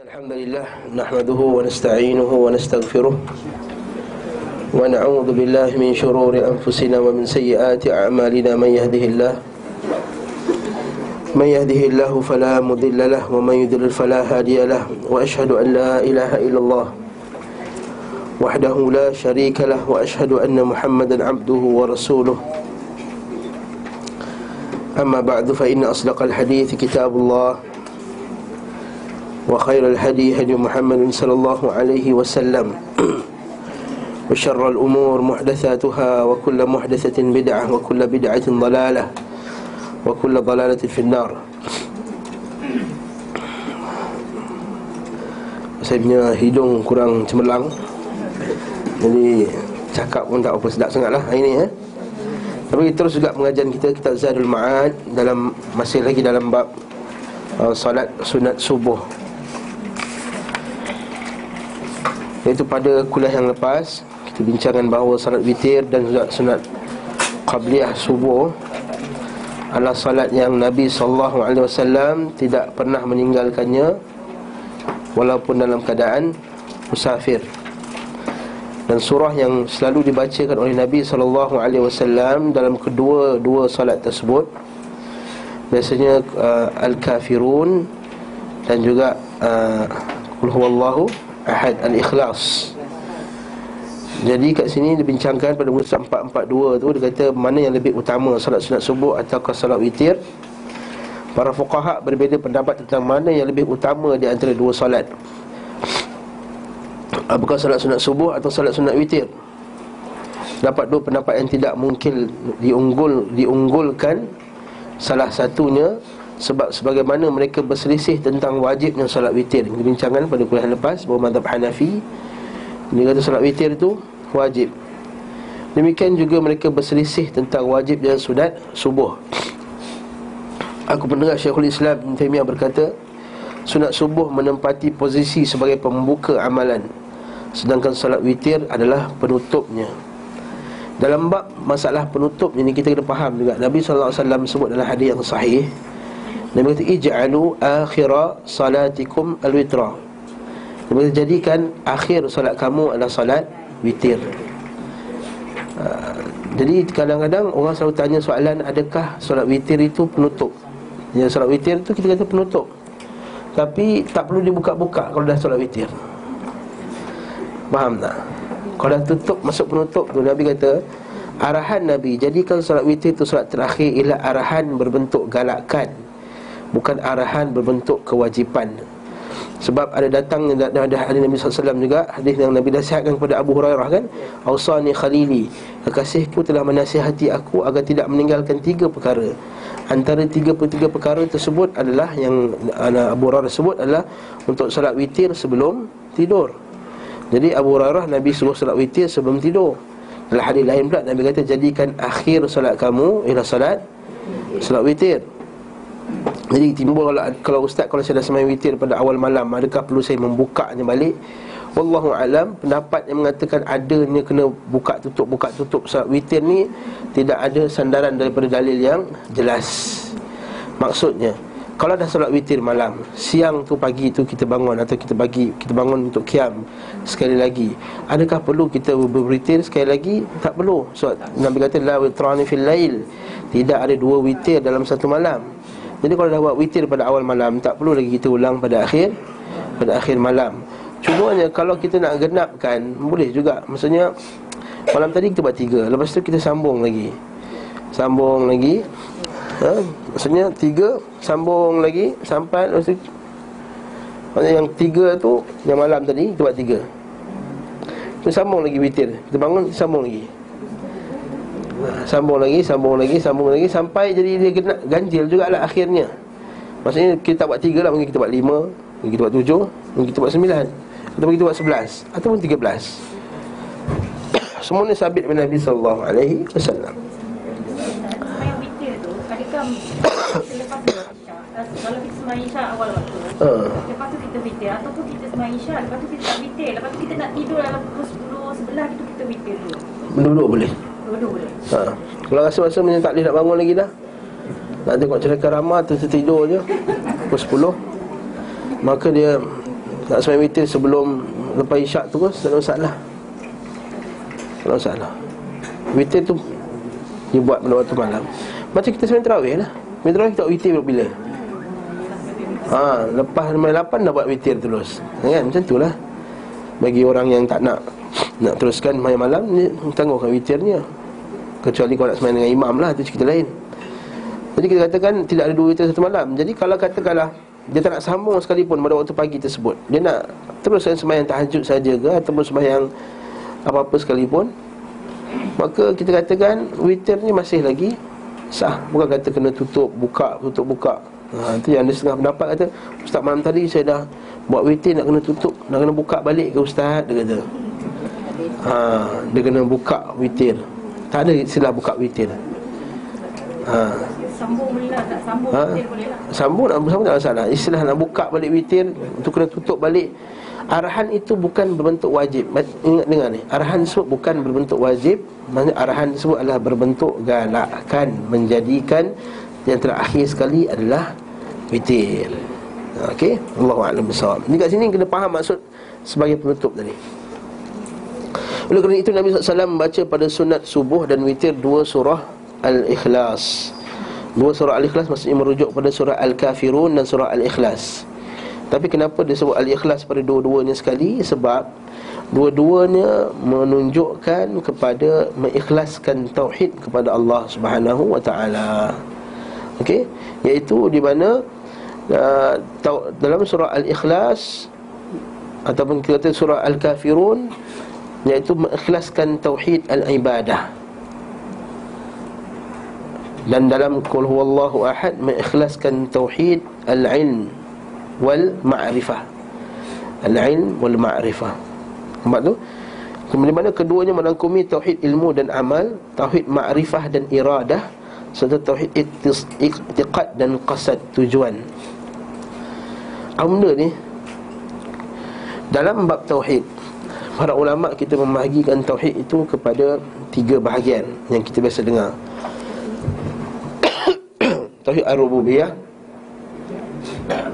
الحمد لله نحمده ونستعينه ونستغفره ونعوذ بالله من شرور انفسنا ومن سيئات اعمالنا من يهده الله من يهده الله فلا مضل له ومن يضلل فلا هادي له واشهد ان لا اله الا الله وحده لا شريك له واشهد ان محمدا عبده ورسوله اما بعد فان اصدق الحديث كتاب الله وخير الهدي هدي محمد صلى الله عليه وسلم وشر الأمور محدثاتها وكل محدثة بدعة وكل بدعة ضلالة وكل ضلالة في النار Saya punya hidung kurang cemerlang Jadi cakap pun tak apa sedap sangat lah hari ni eh? Tapi terus juga pengajian kita Kitab Zadul Ma'ad dalam Masih lagi dalam bab uh, Salat sunat subuh Iaitu pada kuliah yang lepas Kita bincangkan bahawa salat witir dan juga sunat Qabliyah subuh Adalah salat yang Nabi SAW tidak pernah meninggalkannya Walaupun dalam keadaan musafir. Dan surah yang selalu dibacakan oleh Nabi SAW Dalam kedua dua salat tersebut Biasanya uh, Al-Kafirun Dan juga uh, Kulhuwallahu Ahad Al-Ikhlas. Jadi kat sini dibincangkan pada muka 442 tu Dia kata mana yang lebih utama Salat sunat subuh atau salat witir? Para fuqaha berbeza pendapat tentang mana yang lebih utama Di antara dua salat. Apakah salat sunat subuh atau salat sunat witir? Dapat dua pendapat yang tidak mungkin diunggul diunggulkan Salah satunya sebab sebagaimana mereka berselisih tentang wajibnya salat witir. Kita bincangkan pada kuliah lepas bahawa madhab Hanafi. Dia kata salat witir itu wajib. Demikian juga mereka berselisih tentang wajibnya sunat subuh. Aku mendengar Syekhul Islam Ibn Taymiyah berkata Sunat subuh menempati posisi sebagai pembuka amalan Sedangkan salat witir adalah penutupnya. Dalam bab masalah penutup ini kita kena faham juga. Nabi SAW sebut dalam hadis yang sahih Nabi kata ij'alu akhira salatikum alwitra. Nabi kata jadikan akhir solat kamu adalah solat witir. Uh, jadi kadang-kadang orang selalu tanya soalan adakah solat witir itu penutup? Ya solat witir itu kita kata penutup. Tapi tak perlu dibuka-buka kalau dah solat witir. Faham tak? Kalau dah tutup masuk penutup tu Nabi kata arahan Nabi jadikan solat witir itu solat terakhir ialah arahan berbentuk galakan Bukan arahan berbentuk kewajipan. Sebab ada datang ada, ada hadis Nabi SAW juga Hadis yang Nabi nasihatkan kepada Abu Hurairah kan Awsani khalili Kekasihku telah menasihati aku Agar tidak meninggalkan tiga perkara. Antara tiga tiga perkara tersebut adalah Yang Abu Hurairah sebut adalah Untuk salat witir sebelum tidur. Jadi Abu Hurairah Nabi suruh salat witir sebelum tidur. Dalam hadis lain pula Nabi kata jadikan akhir salat kamu Ialah salat Salat witir jadi timbul kalau, kalau ustaz kalau saya dah sembang witir pada awal malam adakah perlu saya membukanya balik? Wallahu alam pendapat yang mengatakan adanya kena buka tutup buka tutup salat witir ni tidak ada sandaran daripada dalil yang jelas. Maksudnya kalau dah solat witir malam, siang tu pagi tu kita bangun atau kita bagi kita bangun untuk kiam sekali lagi. Adakah perlu kita berwitir sekali lagi? Tak perlu. Sebab Nabi kata la witrani fil lail. Tidak ada dua witir dalam satu malam. Jadi kalau dah buat witir pada awal malam Tak perlu lagi kita ulang pada akhir Pada akhir malam. Cumanya kalau kita nak genapkan Boleh juga. Maksudnya Malam tadi kita buat tiga Lepas tu kita sambung lagi. Sambung lagi. Ha? Maksudnya tiga Sambung lagi Sampai Lepas tu Maksudnya yang tiga tu Yang malam tadi kita buat tiga. Kita sambung lagi witir. Kita bangun sambung lagi Sambung lagi, sambung lagi, sambung lagi Sampai jadi dia kena ganjil jugalah akhirnya. Maksudnya kita buat tiga lah Mungkin kita buat lima Mungkin kita buat tujuh Mungkin kita buat sembilan Atau kita buat sebelas Ataupun tiga belas. Semua ni sabit dengan Nabi SAW kalau kita sembang isyak awal waktu uh. Lepas tu kita witir Ataupun kita sembang isyak Lepas tu kita tak witir Lepas tu kita nak tidur dalam pukul 10 11 gitu kita witir dulu. Dua-dua boleh ha. Kalau rasa-rasa macam tak boleh nak bangun lagi dah. Nak tengok cerita ramah tu tertidur je. Pukul 10 Maka dia Nak semayang witir sebelum Lepas isyak tu Tak ada masalah. Tak ada masalah. Witir tu Dia buat pada waktu malam. Macam kita semayang terawih lah. Semayang terawih kita witir bila? Ha, lepas malam 8 dah buat witir terus. Kan? Macam tu lah. Bagi orang yang tak nak Nak teruskan malam malam Ni tangguhkan witirnya Kecuali kau nak semayang dengan imam lah Itu cerita lain. Jadi kita katakan Tidak ada dua witir satu malam. Jadi kalau katakanlah Dia tak nak sambung sekalipun Pada waktu pagi tersebut Dia nak teruskan semayang tahajud saja ke Ataupun semayang Apa-apa sekalipun Maka kita katakan Witir ni masih lagi Sah. Bukan kata kena tutup Buka Tutup buka. Ha, itu yang ada setengah pendapat kata Ustaz malam tadi saya dah buat witir nak kena tutup Nak kena buka balik ke Ustaz? Dia kata. Ha, Dia kena buka witir Tak ada istilah buka witir ha. Sambung lah tak Sambung ha? witir boleh lah Sambung nak sambung tak masalah Istilah nak buka balik witir Itu kena tutup balik Arahan itu bukan berbentuk wajib Ingat dengar ni Arahan tersebut bukan berbentuk wajib Maksudnya arahan tersebut adalah berbentuk galakkan Menjadikan yang terakhir sekali adalah witir. Okey, Allahu a'lam bissawab. Ni kat sini kena faham maksud sebagai penutup tadi. Oleh kerana itu Nabi SAW membaca pada sunat subuh dan witir dua surah Al-Ikhlas. Dua surah Al-Ikhlas maksudnya merujuk pada surah Al-Kafirun dan surah Al-Ikhlas. Tapi kenapa disebut Al-Ikhlas pada dua-duanya sekali? Sebab dua-duanya menunjukkan kepada mengikhlaskan tauhid kepada Allah Subhanahu wa taala. Okey, iaitu di mana uh, dalam surah Al-Ikhlas ataupun kita kata surah Al-Kafirun iaitu mengikhlaskan tauhid al-ibadah. Dan dalam qul huwallahu ahad mengikhlaskan tauhid al-ilm wal ma'rifah. Al-ilm wal ma'rifah. Nampak tu? Kemudian mana keduanya merangkumi tauhid ilmu dan amal, tauhid ma'rifah dan iradah serta tauhid i'tiqad dan qasad tujuan. Apa benda ni? Dalam bab tauhid, para ulama kita membahagikan tauhid itu kepada tiga bahagian yang kita biasa dengar. tauhid ar-rububiyah,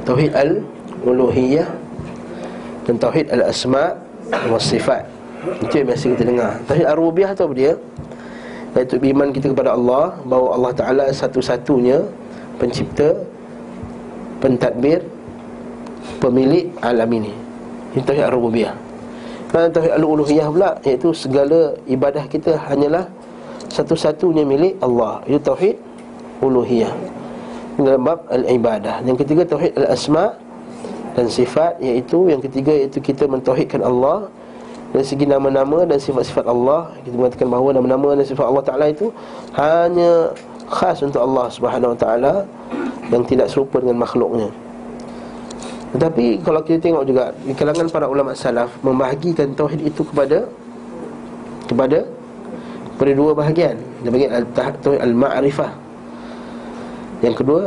tauhid al-uluhiyah dan tauhid al-asma' wa sifat. Itu yang biasa kita dengar. Tauhid ar-rububiyah tu apa dia? Iaitu iman kita kepada Allah Bahawa Allah Ta'ala satu-satunya Pencipta Pentadbir Pemilik alam ini Ini Tauhid Ar-Rububiyah Dan Tauhid Al-Uluhiyah pula Iaitu segala ibadah kita hanyalah Satu-satunya milik Allah. Itu Tauhid Uluhiyah. Dalam bab Al-Ibadah. Yang ketiga Tauhid Al-Asma' Dan sifat Iaitu yang ketiga Iaitu kita mentauhidkan Allah dari segi nama-nama dan sifat-sifat Allah. Kita mengatakan bahawa nama-nama dan sifat Allah Ta'ala itu Hanya khas untuk Allah Subhanahu Wa Ta'ala Yang tidak serupa dengan makhluknya Tetapi kalau kita tengok juga Di kalangan para ulama salaf Membahagikan tauhid itu kepada Kepada Kepada dua bahagian. Dia bagi tauhid al-ma'rifah. Yang kedua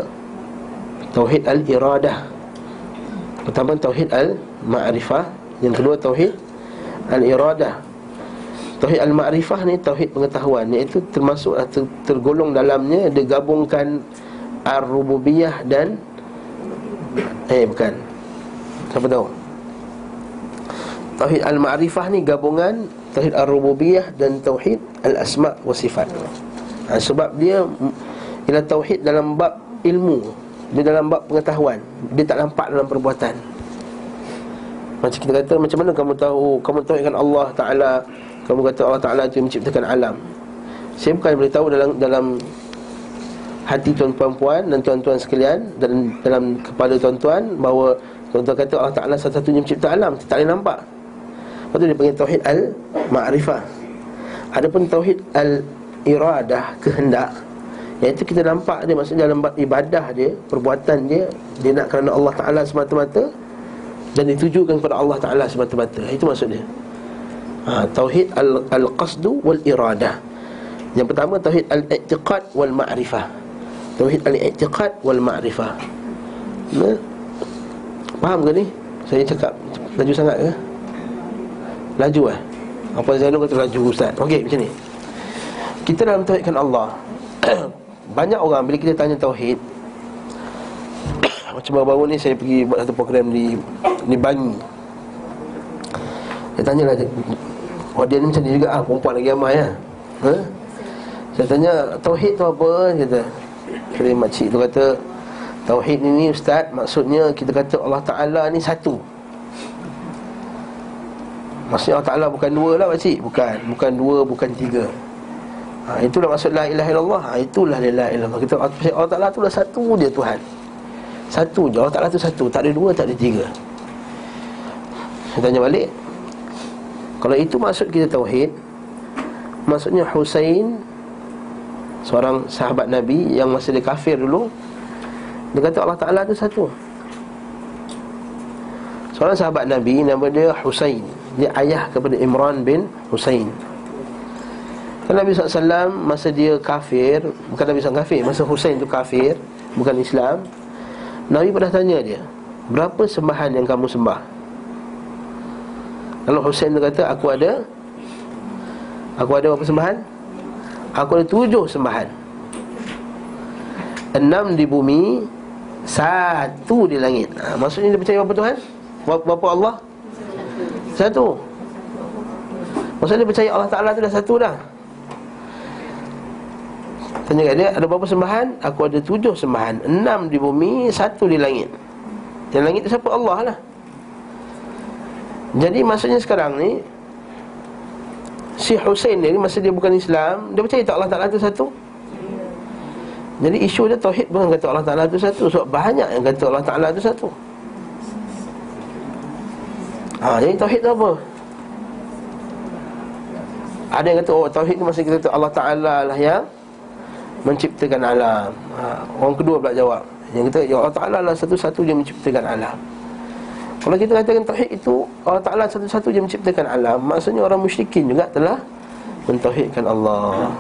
Tauhid al-iradah. Pertama tauhid al-ma'rifah. Yang kedua tauhid al-iradah. Tauhid al-ma'rifah ni tauhid pengetahuan. Iaitu termasuk ter, tergolong dalamnya dia gabungkan ar-rububiyah dan eh bukan siapa tahu? Tauhid al-ma'rifah ni gabungan tauhid ar-rububiyah dan tauhid al-asma' wa sifat. Ha, sebab dia ialah tauhid dalam bab ilmu dia dalam bab pengetahuan dia tak nampak dalam perbuatan. Macam kita kata macam mana kamu tahu? Kamu tahu ikan Allah Ta'ala Kamu kata Allah Ta'ala itu menciptakan alam. Saya bukan beritahu dalam dalam Hati tuan-puan dan tuan-tuan sekalian Dan dalam kepala tuan-tuan Bahawa tuan-tuan kata Allah Ta'ala satu-satunya mencipta alam Tak boleh nampak Lepas tu dia panggil Tauhid Al-Ma'rifah Adapun Tauhid Al-Iradah Kehendak Iaitu kita nampak dia Maksudnya dalam ibadah dia Perbuatan dia Dia nak kerana Allah Ta'ala semata-mata dan ditujukan kepada Allah Taala semata-mata. Itu maksudnya. Ha, tauhid al-qasdu wal iradah. Yang pertama tauhid al-i'tiqad wal ma'rifah. Tauhid al-i'tiqad wal ma'rifah. Nah. Faham ke ni? Saya cakap laju sangat ke? Laju eh? Apa Zainul kata laju Ustaz? Okey, macam ni. Kita dalam tauhidkan Allah. Banyak orang bila kita tanya tauhid, macam baru-baru ni saya pergi buat satu program di di Bangi Saya tanya lah Oh dia ni macam ni juga ah, Perempuan lagi amai ya. ha? Saya tanya Tauhid tu apa kata Jadi makcik tu kata Tauhid ni ustaz Maksudnya kita kata Allah Ta'ala ni satu. Maksudnya Allah Ta'ala bukan dua lah makcik Bukan Bukan dua Bukan tiga. Ha, Itulah maksud la ilaha illallah. Ha, Itulah la ilaha illallah. Kita Allah Ta'ala tu lah satu dia Tuhan. Satu je. Allah Ta'ala tu satu. Tak ada dua Tak ada tiga. Saya tanya balik. Kalau itu maksud kita Tauhid Maksudnya Husain Seorang sahabat Nabi Yang masa dia kafir dulu Dia kata Allah Ta'ala tu satu. Seorang sahabat Nabi Nama dia Husain. Dia ayah kepada Imran bin Husain. Kan Nabi SAW Masa dia kafir Bukan Nabi SAW kafir Masa Husain tu kafir Bukan Islam Nabi pernah tanya dia Berapa sembahan yang kamu sembah? Lalu Husain kata Aku ada Aku ada berapa sembahan? Aku ada tujuh sembahan. Enam di bumi Satu di langit ha, Maksudnya dia percaya berapa Tuhan? Berapa Allah? Satu Maksudnya dia percaya Allah Ta'ala tu dah satu dah Tanya kat dia Ada berapa sembahan? Aku ada tujuh sembahan Enam di bumi Satu di langit Yang langit tu siapa? Allah lah Jadi maksudnya sekarang ni si Hussein ni masa dia bukan Islam dia percaya tak Allah Taala tu satu jadi isu dia tauhid bukan kata Allah Taala tu satu. Sebab banyak yang kata Allah Taala tu satu. Ha jadi tauhid tu apa? Ada yang kata oh tauhid ni masa kita kata Allah Taala lah yang menciptakan alam. Ha, orang kedua pula jawab. Yang kata ya Allah Taala lah satu-satu yang menciptakan alam. Kalau kita katakan tauhid itu Allah Taala satu-satu je menciptakan alam, maksudnya orang musyrikin juga telah mentauhidkan Allah.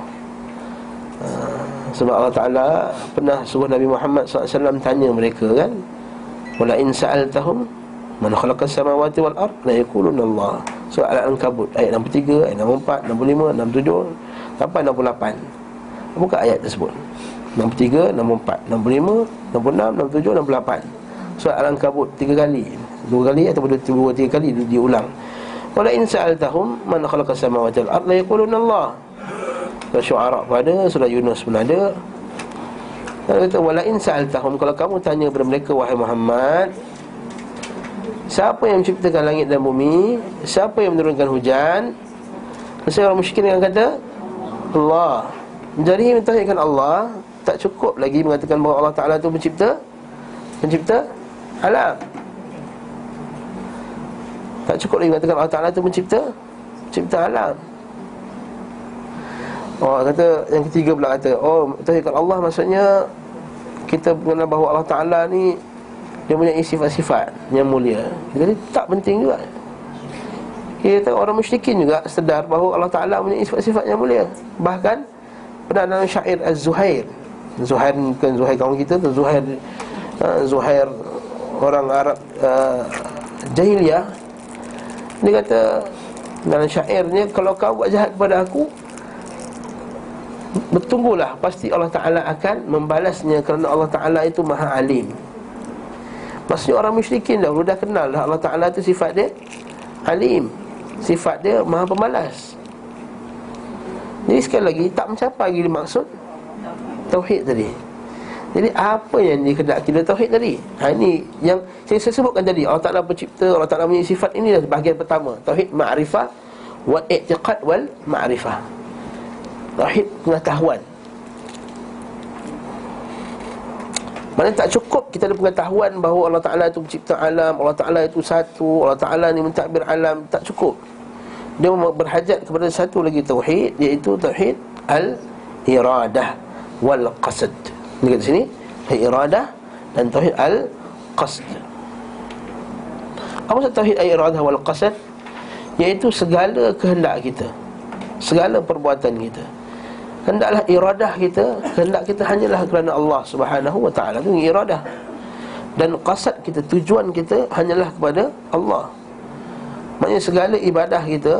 Ha, sebab Allah Taala pernah suruh Nabi Muhammad SAW tanya mereka kan, "Wala in sa'altahum man khalaqas samawati wal ard la yaquluna Allah." Surah Al-Ankabut ayat 63, ayat 64, 65, 67, sampai 68. Buka ayat tersebut. 63, 64, 65, 66, 67, 68. Surah Al-Ankabut tiga kali dua kali dua, dua tiga kali di, diulang. Wala in sa'altahum man khalaqa samawati wal ard la yaquluna Allah. Surah Syuara pun ada, surah Yunus pun ada. Dan kata wala in sa'altahum kalau kamu tanya kepada mereka wahai Muhammad Siapa yang menciptakan langit dan bumi? Siapa yang menurunkan hujan? Mesti orang musyrikin yang kata Allah. Jadi mentauhidkan Allah tak cukup lagi mengatakan bahawa Allah Taala itu mencipta pencipta alam. Tak cukup lagi mengatakan Allah Ta'ala itu mencipta Mencipta alam Oh kata yang ketiga pula kata Oh tauhidkan Allah maksudnya Kita mengenal bahawa Allah Ta'ala ni Dia punya sifat-sifat yang mulia. Jadi tak penting juga. Kita orang musyrikin juga sedar bahawa Allah Ta'ala punya sifat-sifat yang mulia. Bahkan Pernah dalam syair Az-Zuhair. Zuhair bukan Zuhair kaum kita tu Zuhair uh, Zuhair Orang Arab uh, Jahiliyah. Dia kata dalam syairnya Kalau kau buat jahat kepada aku Bertunggulah Pasti Allah Ta'ala akan membalasnya Kerana Allah Ta'ala itu maha alim Maksudnya orang musyrikin dah Dah kenal dah Allah Ta'ala itu sifat dia Alim Sifat dia maha pembalas Jadi sekali lagi Tak mencapai lagi maksud Tauhid tadi jadi apa yang dikehendaki dalam tauhid tadi? Ha ini yang saya, saya sebutkan tadi. Allah Taala pencipta, Allah Taala punya sifat ini adalah bahagian pertama. Tauhid ma'rifah wa i'tiqad wal ma'rifah. Tauhid pengetahuan. Mana tak cukup kita ada pengetahuan bahawa Allah Taala itu pencipta alam, Allah Taala itu satu, Allah Taala ni mentadbir alam, tak cukup. Dia berhajat kepada satu lagi tauhid iaitu tauhid al-iradah wal qasd. Ini kat sini Al-iradah dan Tauhid Al-Qasd Apa maksud Tauhid Al-iradah wal-Qasd? Iaitu segala kehendak kita Segala perbuatan kita Hendaklah iradah kita Kehendak kita hanyalah kerana Allah subhanahu wa ta'ala. Itu iradah. Dan qasad kita, tujuan kita Hanyalah kepada Allah. Maksudnya segala ibadah kita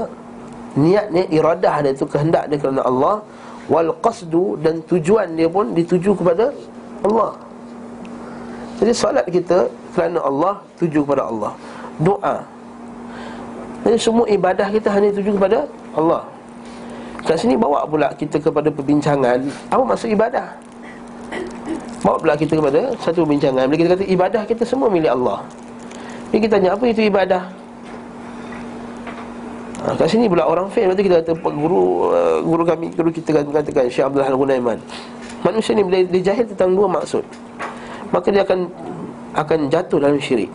Niatnya, iradah dia itu Kehendak dia kerana Allah. Wal qasdu dan tujuan dia pun dituju kepada Allah. Jadi solat kita kerana Allah tuju kepada Allah. Doa. Jadi semua ibadah kita hanya tuju kepada Allah Kat sini bawa pula kita kepada perbincangan. Apa maksud ibadah? Bawa pula kita kepada satu perbincangan. Bila kita kata ibadah kita semua milik Allah. Jadi kita tanya apa itu ibadah? Ha, kat sini pula orang fail. Lepas kita kata guru uh, guru kami Guru kita katakan Syekh Abdul Hal Gunaiman Manusia ni bila dia jahil tentang dua maksud Maka dia akan akan jatuh dalam syirik.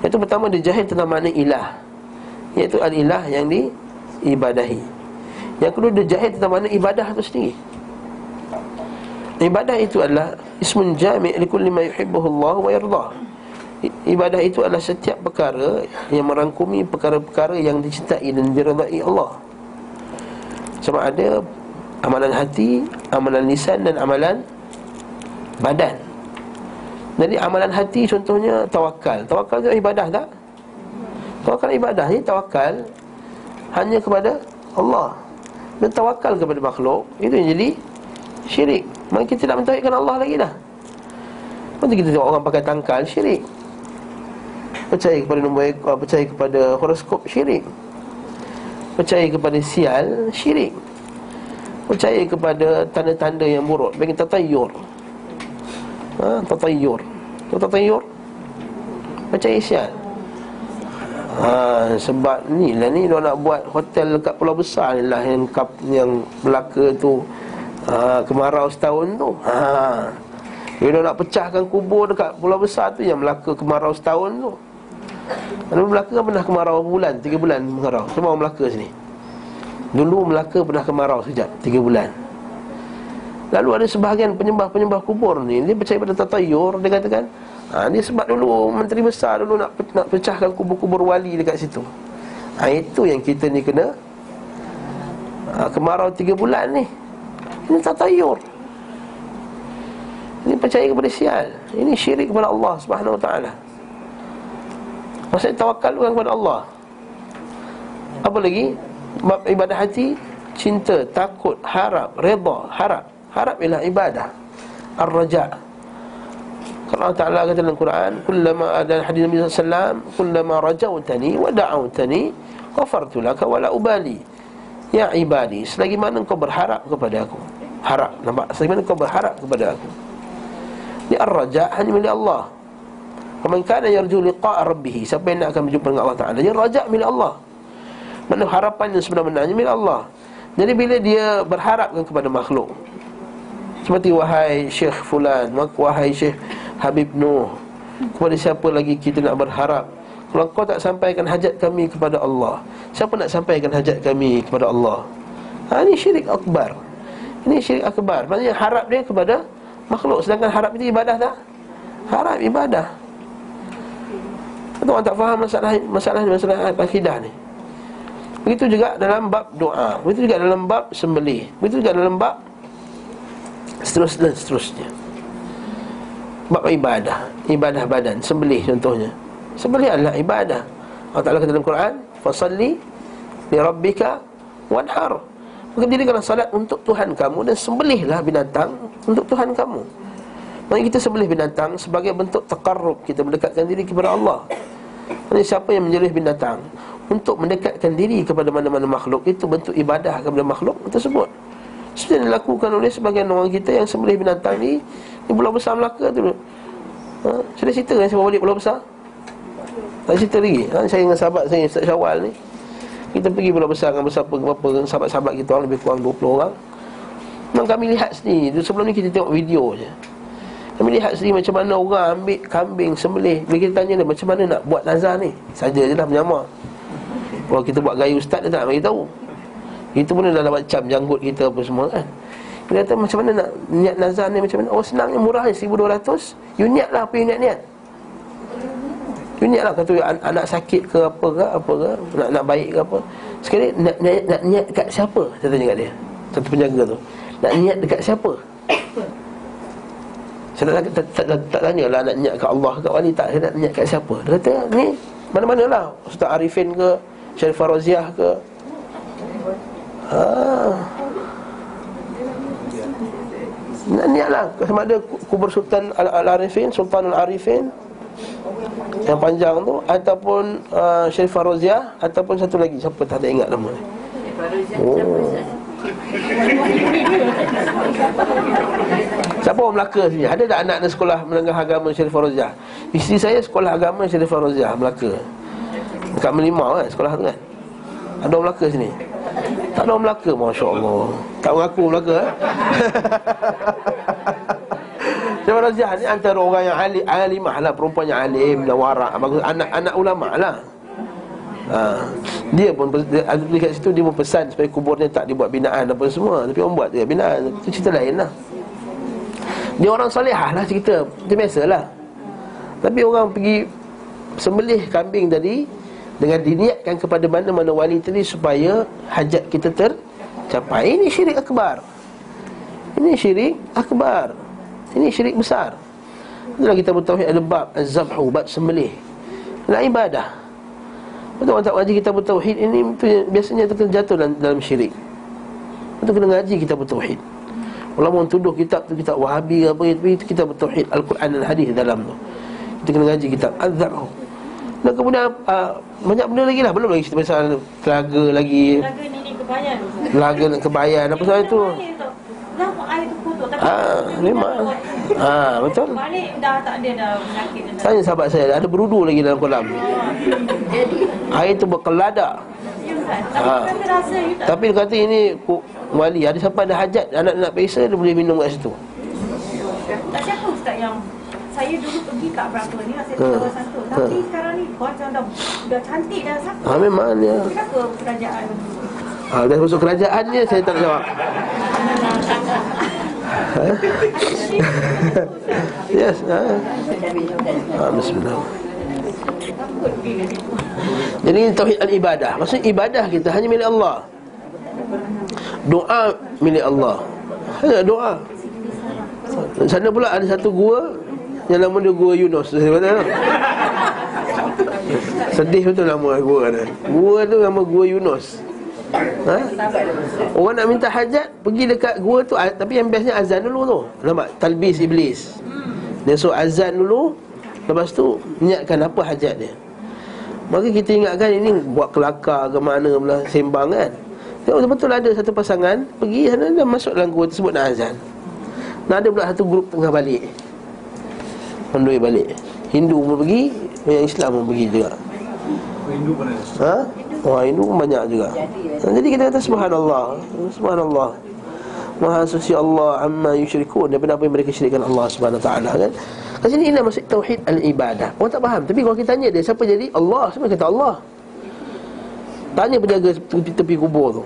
Iaitu pertama dia jahil tentang makna ilah. Iaitu al-ilah yang diibadahi Yang kedua dia jahil tentang makna ibadah itu sendiri Ibadah itu adalah Ismun jami' likulli ma yuhibbuhu Allah wa yardah Ibadah itu adalah setiap perkara Yang merangkumi perkara-perkara yang dicintai dan diredai Allah Sama ada Amalan hati, amalan lisan dan amalan Badan jadi amalan hati contohnya tawakal. Tawakal itu ibadah tak? Tawakal ibadah ni tawakal hanya kepada Allah. Dan tawakal kepada makhluk itu yang jadi syirik. Maka kita tidak mentauhidkan Allah lagi dah. Nanti kita tengok orang pakai tangkal syirik. Percaya kepada nombor ekor, percaya kepada horoskop syirik. Percaya kepada sial syirik. Percaya kepada tanda-tanda yang buruk, bagi tatayur ha, Tatayur tatayur? Macam isyan ha, Sebab ni lah ni Dia nak buat hotel dekat pulau besar ni lah Yang, kap, yang Melaka tu. Ha, Kemarau setahun tu. Ha. Dia nak pecahkan kubur dekat pulau besar tu Yang Melaka kemarau setahun tu. Kalau Melaka kan pernah kemarau bulan Tiga bulan kemarau. Semua orang Melaka sini. Dulu Melaka pernah kemarau sekejap Tiga bulan. Lalu ada sebahagian penyembah-penyembah kubur ni. Dia percaya pada tatayur Dia katakan ha, Dia sebab dulu Menteri besar dulu nak, nak pecahkan kubur-kubur wali dekat situ. Ha, Itu yang kita ni kena ha, Kemarau tiga bulan ni. Ini tatayur Ini percaya kepada sial Ini syirik kepada Allah subhanahu wa ta'ala. Maksudnya tawakal kepada Allah. Apa lagi? Ibadah hati Cinta, takut, harap, reda, harap. Harap ialah ibadah. Ar-raja Allah Ta'ala kata dalam Quran Kullama ada hadis Nabi SAW Kullama rajautani wa da'autani Qafartu laka wa la ubali. Ya ibadi Selagi mana kau berharap kepada aku. Harap Nampak? Selagi mana kau berharap kepada aku. Ini ar-raja hanya milik Allah. Faman kana yarju liqa'a rabbihi Siapa yang nak akan berjumpa dengan Allah Ta'ala Jadi raja milik Allah. Mana harapan yang sebenarnya milik Allah. Jadi bila dia berharapkan kepada makhluk seperti wahai Syekh Fulan Wahai Syekh Habib Nuh. Kepada siapa lagi kita nak berharap? Kalau kau tak sampaikan hajat kami kepada Allah Siapa nak sampaikan hajat kami kepada Allah? Ha, Ini syirik akbar. Ini syirik akbar. Maksudnya harap dia kepada makhluk Sedangkan harap itu ibadah tak? Harap ibadah. Orang tak faham masalah masalah masalah akidah ni. Begitu juga dalam bab doa. Begitu juga dalam bab sembelih. Begitu juga dalam bab Seterusnya seterusnya Bab ibadah. Ibadah badan. Sembelih contohnya. Sembelih adalah ibadah. Allah Ta'ala kata dalam Quran Fasalli Li Rabbika Wanhar. Maka dirikanlah salat untuk Tuhan kamu Dan sembelihlah binatang Untuk Tuhan kamu. Maka kita sembelih binatang Sebagai bentuk tekarrub Kita mendekatkan diri kepada Allah. Jadi siapa yang menyelih binatang? Untuk mendekatkan diri kepada mana-mana makhluk Itu bentuk ibadah kepada makhluk tersebut seperti yang dilakukan oleh sebagian orang kita yang sembelih binatang ni Di Pulau Besar Melaka tu ha? Saya cerita kan saya balik Pulau Besar? Tak cerita lagi. Ha? Saya dengan sahabat saya Ustaz Syawal ni Kita pergi Pulau Besar dengan bersama beberapa sahabat-sahabat kita orang Lebih kurang 20 orang. Memang kami lihat sendiri. Sebelum ni kita tengok video je. Kami lihat sendiri macam mana orang ambil kambing sembelih. Bila kita tanya dia macam mana nak buat nazar ni? Saja je lah menyamar Kalau kita buat gaya ustaz dia tak nak tahu itu pun dah dapat cam janggut kita apa semua kan? Dia kata macam mana nak niat nazar ni macam mana? Oh senangnya murah ni 1200 You niat lah apa you niat-niat You niat lah kata an- anak sakit ke apa ke apa ke Nak, nak baik ke apa. Sekali nak, nak, nak niat dekat siapa? Saya tanya kat dia. Satu penjaga tu. Nak niat dekat siapa? Saya tak, tak, tak, tak, tak tanya lah nak niat kat Allah kat wali tak Saya nak niat kat siapa? Dia kata ni mana-mana lah Ustaz Arifin ke Syarifah Roziah ke Ha. Niatlah sama ada kubur Sultan Al-Arifin, Sultan Al-Arifin. Yang panjang tu Ataupun uh, Sharifah Roziah Ataupun satu lagi Siapa tak ada ingat nama Oh Siapa orang Melaka sini? Ada tak anak di sekolah menengah agama Sharifah Roziah? Isteri saya sekolah agama Sharifah Roziah Melaka Dekat Melimau kan sekolah tu kan Ada orang Melaka sini? Tak ada orang Melaka Masya Allah Tak mengaku Melaka eh? Sharifah Roziah ni antara orang yang alim, alimah lah Perempuan yang alim dan warak. Bagus anak-anak ulama lah. Ha. Dia pun dia, kat situ dia pun pesan supaya kuburnya tak dibuat binaan apa semua. Tapi orang buat dia binaan. Itu cerita lain lah. Dia orang solehah lah cerita. Itu biasalah Tapi orang pergi Sembelih kambing tadi Dengan diniatkan kepada mana-mana wali tadi Supaya hajat kita tercapai. Ini syirik akbar. Ini syirik akbar. Ini syirik besar. Itulah kita bertauhid ada bab Az-zabhu, bab sembelih. Nak ibadah. Betul orang tak ngaji kita bertauhid? Ini biasanya terjatuh dalam, dalam syirik. Betul kena ngaji kita bertauhid. Ulama tuduh kitab tu kitab Wahabi apa itu kita bertauhid Al-Quran dan hadis dalam tu. Kita kena ngaji kitab. Az-Zabh. Dan kemudian uh, banyak benda lagi lah belum lagi cerita pasal telaga lagi. Telaga nenek kebayan. Telaga kebayan apa soal itu? Lama air tu kotor tapi Ah, memang. Ah, betul. Balik dah tak ada dah penyakit dah. Tanya sahabat saya ada berudu lagi dalam kolam. Air tu berkelada. Ya, Ustaz. Tapi Ah. Tapi dia kata ini wali ada siapa ada hajat anak nak periksa dia boleh minum kat situ. Tak siapa Ustaz yang saya dulu pergi kat berapa ni saya Ha. tahu kawasan tu. Tapi sekarang ni macam dah dah cantik dah siapa? Ha memang dia. Kenapa kerajaan Ha, dah masuk kerajaan dia saya tak nak jawab. Ha? yes, ha. ha bismillah. Jadi ini tauhid al-ibadah. Maksud ibadah kita hanya milik Allah. Doa milik Allah. Hanya doa. Sana pula ada satu gua yang nama dia Gua Yunus. Saya kata. Sedih betul nama gua ada. Gua tu nama Gua Yunus. Ha? Orang nak minta hajat Pergi dekat gua tu Tapi yang bestnya azan dulu tu Nampak? Talbis iblis Dia suruh azan dulu Lepas tu Niatkan apa hajat dia Maka kita ingatkan ini Buat kelakar ke mana pula Sembang kan Tengok betul-betul ada satu pasangan Pergi sana dan masuk dalam gua tersebut nak azan Nak ada pula satu grup tengah balik Kondoi balik Hindu pun pergi Yang Islam pun pergi juga Hindu? Ha? Orang Hindu pun banyak juga ha, Jadi kita kata subhanallah Subhanallah Maha suci Allah amma yusyrikun Daripada apa yang mereka syirikkan Allah subhanahu ta'ala kan Kat sini ini maksud tauhid al-ibadah Orang tak faham Tapi kalau kita tanya dia Siapa jadi? Allah Siapa kata Allah? Tanya penjaga tepi, tepi kubur tu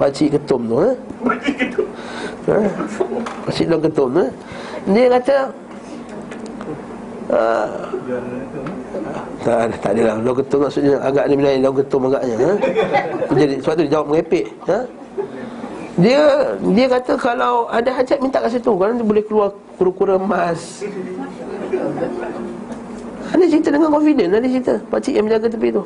Pakcik ketum tu ha? ha? Pakcik dalam ketum tu ha? Dia kata tak ada, tak ada lah. Daun ketum maksudnya agak ni lain Daun ketum agaknya ha? Jadi sebab tu dia jawab mengepek ha? Dia dia kata kalau ada hajat minta kat situ. Kalau dia boleh keluar kura-kura emas. Ada cerita dengan confident Ada cerita. Pakcik yang menjaga tepi tu.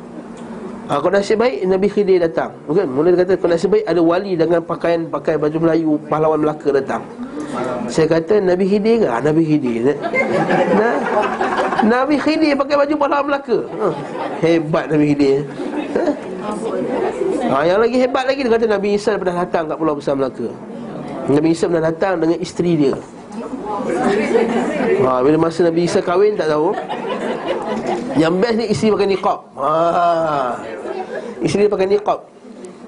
Ha, Kalau nasib baik Nabi Khidir datang. Bukan Mula dia kata Kalau nasib baik ada wali dengan pakaian Pakai baju Melayu Pahlawan Melaka datang Saya kata Nabi Khidir ke? Ha, Nabi Khidir nah, Nabi Khidir pakai baju pahlawan Melaka. Ha, Hebat Nabi Khidir. Ha? ha, Yang lagi hebat lagi Dia kata Nabi Isa pernah datang kat Pulau Besar Melaka. Nabi Isa pernah datang dengan isteri dia. Ha, Bila masa Nabi Isa kahwin tak tahu. Yang best ni isteri pakai niqab. Ha, Isteri pakai niqab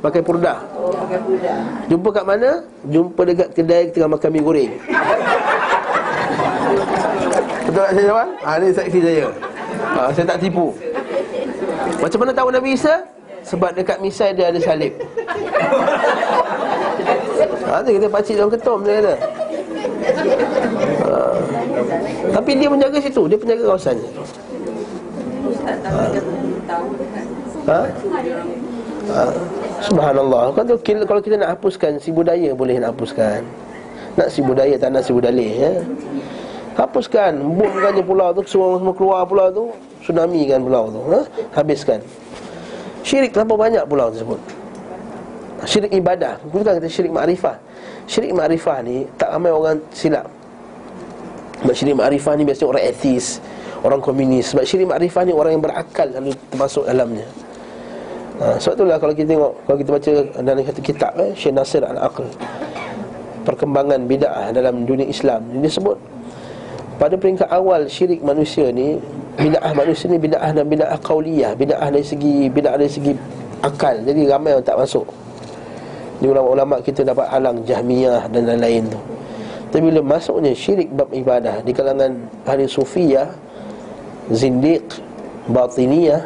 Pakai purdah Jumpa kat mana? Jumpa dekat kedai tengah makan mie goreng Betul tak saya jawab? Ha, ni saksi saya ha, Saya tak tipu Macam mana tahu Nabi Isa? Sebab dekat misai dia ada salib Ha, tu kita pakcik dalam ketum dia kata ha. Tapi dia menjaga situ Dia penjaga kawasan ha? Ha? Subhanallah. Tu, Kalau kita nak hapuskan Si budaya boleh nak hapuskan. Nak si budaya tak nak si budalih ya? Hapuskan. Bomkan je pulau tu Semua semua keluar pulau tu Tsunami kan pulau tu ha? Habiskan. Syirik terlalu banyak pulau tersebut. Syirik ibadah. Bukan kata syirik ma'rifah Syirik ma'rifah ni Tak ramai orang silap. Sebab syirik ma'rifah ni Biasanya orang etis Orang komunis. Sebab syirik makrifah ni orang yang berakal Lalu termasuk dalamnya ha, Sebab itulah kalau kita tengok Kalau kita baca dalam satu kitab eh, Syekh Nasir Al-Aql Perkembangan bid'ah dalam dunia Islam Dia sebut Pada peringkat awal syirik manusia ni Bid'ah manusia ni bid'ah dan bid'ah qawliyah Bid'ah dari segi Bid'ah dari segi akal. Jadi ramai yang tak masuk. Ni ulama-ulama kita dapat halang Jahmiyah dan lain-lain tu. Tapi bila masuknya syirik bab ibadah Di kalangan ahli sufiyah Zindiq Batiniyah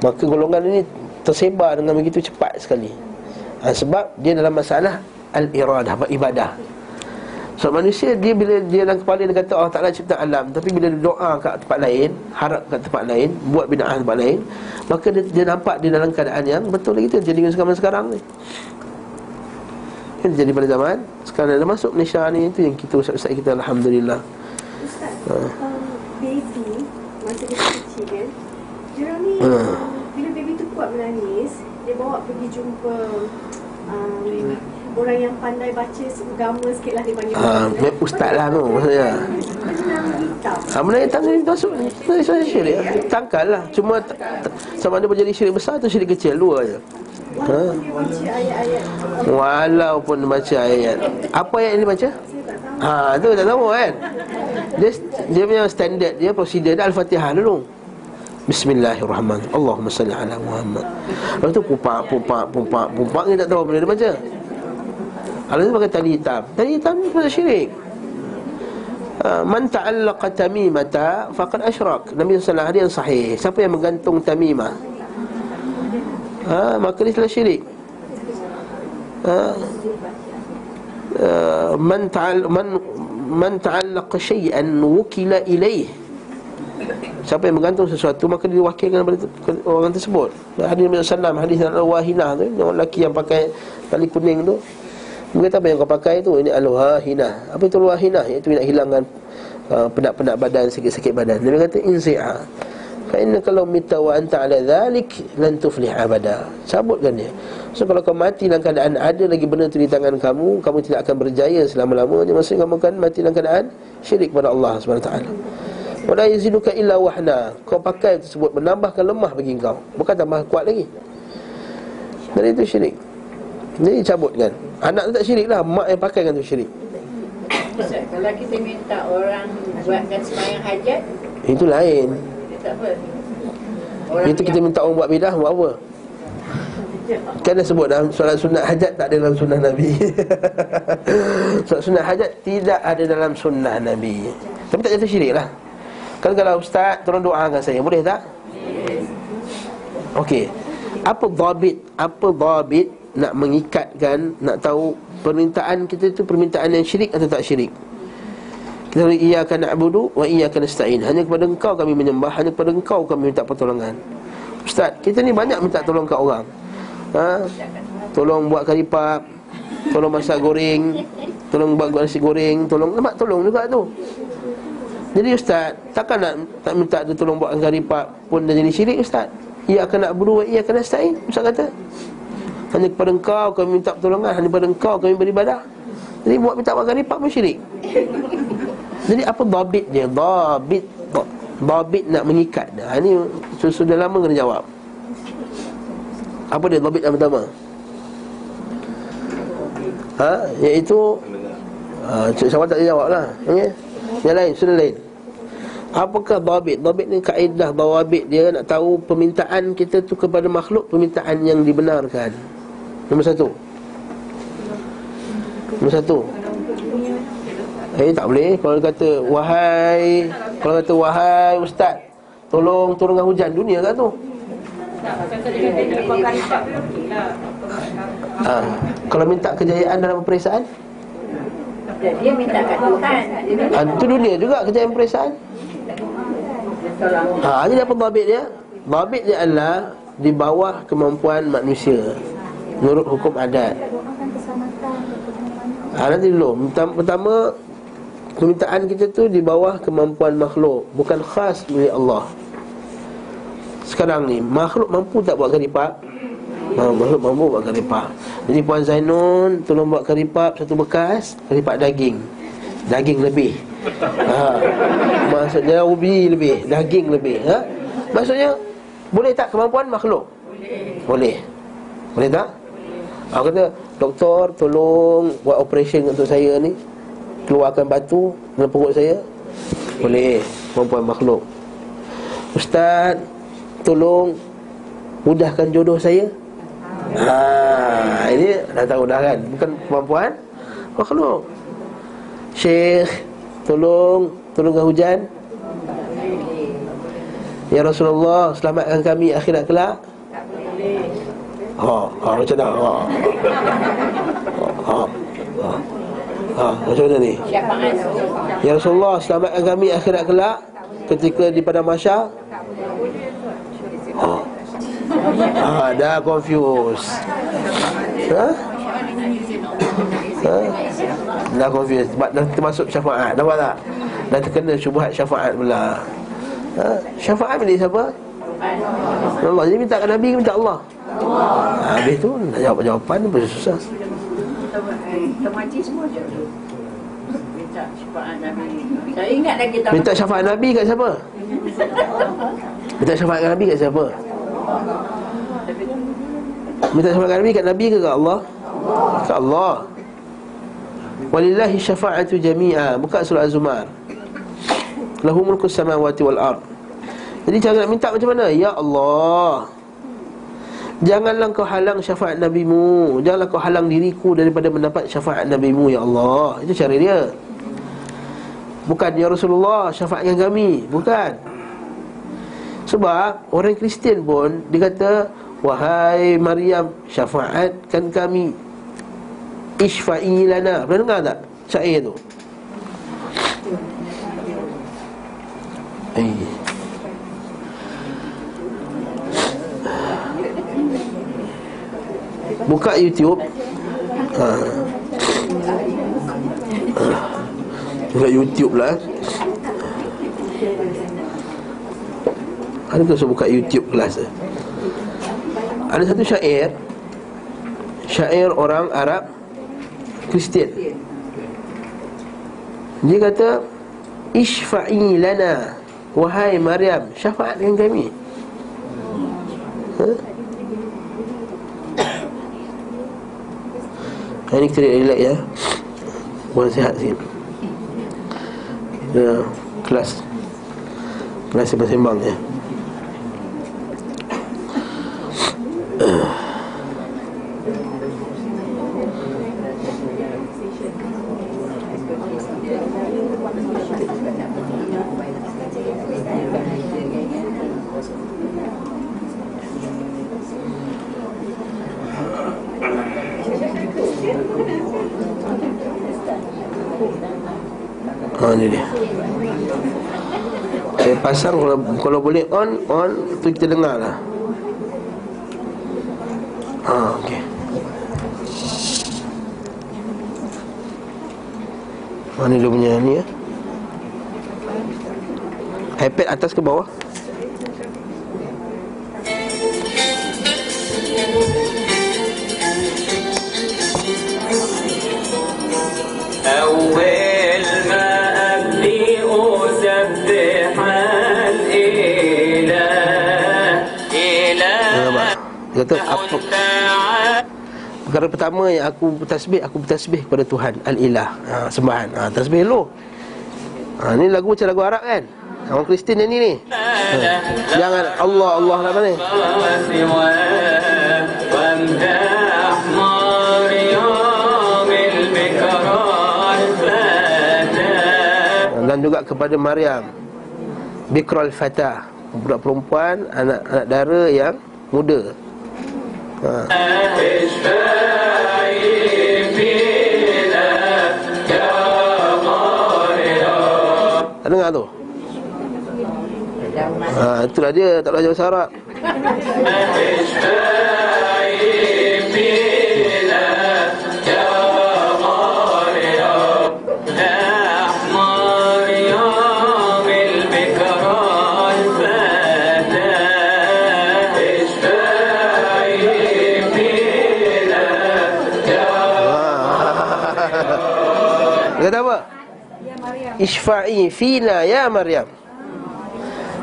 Maka golongan ini tersebar dengan begitu cepat sekali. Ha, Sebab dia dalam masalah Al-iradah, ibadah. So manusia dia bila dia dalam kepala dia kata Allah Ta'ala cipta alam. Tapi bila dia doa kat tempat lain Harap kat tempat lain Buat bina'ah tempat lain Maka dia, dia nampak dia dalam keadaan yang betul lagi tu. Jadi sekarang sekarang ni. Yang jadi pada zaman Sekarang dah masuk Malaysia ni Itu yang kita usah-usah kita Alhamdulillah. Ustaz, ha. um, baby Masa dia kecil kan Dia ni ha. Kuat menangis Dia bawa pergi jumpa um, orang yang pandai baca agama sikit lah dia panggil. Ah, uh, ustaz lah tu maksudnya. Ha, benda hitam. Ni masuk saya syirik Tangkal lah. Cuma Sama ada menjadi syirik besar atau syirik kecil? Dua je. Ha? Walaupun dia baca ayat Apa ayat yang dia baca? Ha, tu tak tahu kan? Dia, dia punya standard Dia prosedur dia Al-Fatihah dulu Bismillahirrahmanirrahim. Allahumma salli ala Muhammad. Lepas tu pupak, pupak, pupak, pupak Ni tak tahu apa dia baca. Kalau itu pakai tali hitam. Tali hitam ni pasal syirik. Ha, Man ta'allaqa tamimata Faqad ashrak Nabi SAW hari yang sahih. Siapa yang menggantung tamimah? Ha, Maka dia telah syirik. Ha, Man ta'al Man Man ta'allaqa syai'an Wukila ilaih Siapa yang menggantung sesuatu Maka dia diwakilkan kepada orang tersebut. Hadis Nabi SAW Hadis Al-Wahinah tu Orang lelaki yang pakai Tali kuning tu dia kata apa yang kau pakai tu? Ini al-wahina. Apa itu al-wahina? Iaitu nak hilangkan uh, Penat-penat badan Sikit-sikit badan. Dia kata inzi'a. Fa inna kalau mita wa anta ala dhalik Lan tuflih abada. Cabutkan dia. So kalau kau mati dalam keadaan Ada lagi benda tu di tangan kamu Kamu tidak akan berjaya selama-lamanya. Maksudnya kamu akan mati dalam keadaan Syirik pada Allah SWT Wala yaziduka illa wahna. Kau pakai tersebut Menambahkan lemah bagi kau Bukan tambah kuat lagi. Dan itu syirik. Jadi cabutkan Anak tu tak syirik lah. Mak yang pakai kan tu syirik. Kalau kita minta orang Buatkan semayang hajat Itu lain. orang Itu kita minta orang buat bidah Buat apa? Kan dah sebut dalam solat sunat hajat Tak ada dalam sunnah Nabi. Solat sunat hajat Tidak ada dalam sunnah Nabi. Tapi tak jatuh syirik lah Kan kalau ustaz Tolong doakan saya Boleh tak? Okey. Apa dhabit? Apa dhabit nak mengikatkan nak tahu permintaan kita itu permintaan yang syirik atau tak syirik? Kita ia akan na'budu wa ia akan nasta'in. Hanya kepada engkau kami menyembah hanya kepada engkau kami minta pertolongan. Ustaz kita ni banyak minta tolong kat orang. Ha? Tolong buat kari pap tolong masak goreng tolong buat nasi goreng tolong lemak tolong juga tu jadi ustaz takkan nak tak minta dia tolong buat kari pap pun dah jadi syirik ustaz ia akan na'budu wa ia akan nasta'in ustaz kata hanya kepada engkau kami minta pertolongan Hanya kepada engkau kami beribadah Jadi buat minta makan ripak pun syirik Jadi apa dabit dia? Dabit Dabit nak mengikat dia Ini sudah lama kena jawab Apa dia dabit yang pertama? Ha? Iaitu ha, Cik tak jawab lah okay? Yang lain, sudah lain Apakah dabit? Dabit ni kaedah Dabit dia nak tahu permintaan kita tu kepada makhluk Permintaan yang dibenarkan. Nombor satu. Nombor satu. Eh tak boleh. Kalau kata Wahai Kalau kata wahai ustaz Tolong turunkan hujan. Dunia kan tu. Ha. Kalau minta kejayaan dalam peperiksaan? Dia minta kat Tuhan. Ha, Itu dunia juga kejayaan peperiksaan Ha, jadi apa babit dia? Babit dia adalah di bawah kemampuan manusia. Menurut hukum adat. Ha, nanti dulu. Pertama Permintaan kita tu di bawah kemampuan makhluk. Bukan khas milik Allah. Sekarang ni Makhluk mampu tak buat karipap? Ha, makhluk mampu buat karipap Jadi Puan Zainun Tolong buat karipap satu bekas Karipap daging. Daging lebih ha. Maksudnya ubi lebih Daging lebih ha? Maksudnya Boleh tak kemampuan makhluk? Boleh Boleh tak? Aku kata Doktor tolong Buat operation untuk saya ni Keluarkan batu Dalam perut saya Boleh Kemampuan makhluk Ustaz Tolong Mudahkan jodoh saya Ha, ini dah tahu dah kan Bukan kemampuan makhluk Syekh Tolong Tolongkan hujan Ya Rasulullah Selamatkan kami akhirat kelak Ha, ha macam mana? Ha. Ha. Ha. ha. macam mana ni? Ya Rasulullah Selamatkan kami akhirat kelak Ketika di pada masyar Ha. Ha, dah confused. Ha? Ha? Dah confused sebab dah termasuk syafaat. Nampak tak? Dah terkena syubhat syafaat pula. Ha? Syafaat milik siapa? Allah. Jadi minta ke Nabi ke minta Allah? Ha, habis tu nak jawab jawapan pun susah. Kemati semua je. Minta syafaat Nabi. Saya ingat lagi. Minta syafaat Nabi kat siapa? Minta syafaat Nabi kat siapa? Minta syafaat Nabi kat Nabi ke kat Allah? Kat Allah. Walillahi syafa'atu jami'a. Buka surah Az-Zumar. Lahu mulku samawati wal ard. Jadi cara nak minta macam mana? Ya Allah. Janganlah kau halang syafaat Nabimu Janganlah kau halang diriku daripada mendapat syafaat Nabimu Ya Allah Itu cara dia Bukan Ya Rasulullah syafaatkan kami Bukan Sebab orang Kristian pun Dia kata Wahai Maryam Syafaatkan kami Ishfa'i lana Pernah dengar tak? Syair tu Eh. Buka YouTube ha. Buka YouTube lah eh. Ada saya buka YouTube kelas eh? Ada satu syair Syair orang Arab Kristian. Dia kata Ishfa'i lana Wahai Maryam Syafaat dengan kami. Ha? Hari ni kita relax ya. Buat sihat sikit. Kita kelas Kelas sembang-sembang ya Ha ni dia Pasang kalau, kalau boleh on On tu kita dengar lah. Ha okey. Mana dia punya ni ya iPad atas ke bawah kata aku perkara pertama yang aku bertasbih aku bertasbih kepada Tuhan al-ilah. Ha, sembahan. Ha, tasbih lo ha, ni lagu macam lagu Arab kan? Orang Kristian yang ni ni. Ha. jangan. Allah Allah lah mana? Dan juga kepada Maryam. Bikrul Fatah. Budak perempuan anak anak dara yang muda. Tak dengar tu? Ha, itulah dia Tak belajar bahasa Arab Isfa'i fina ya Maryam.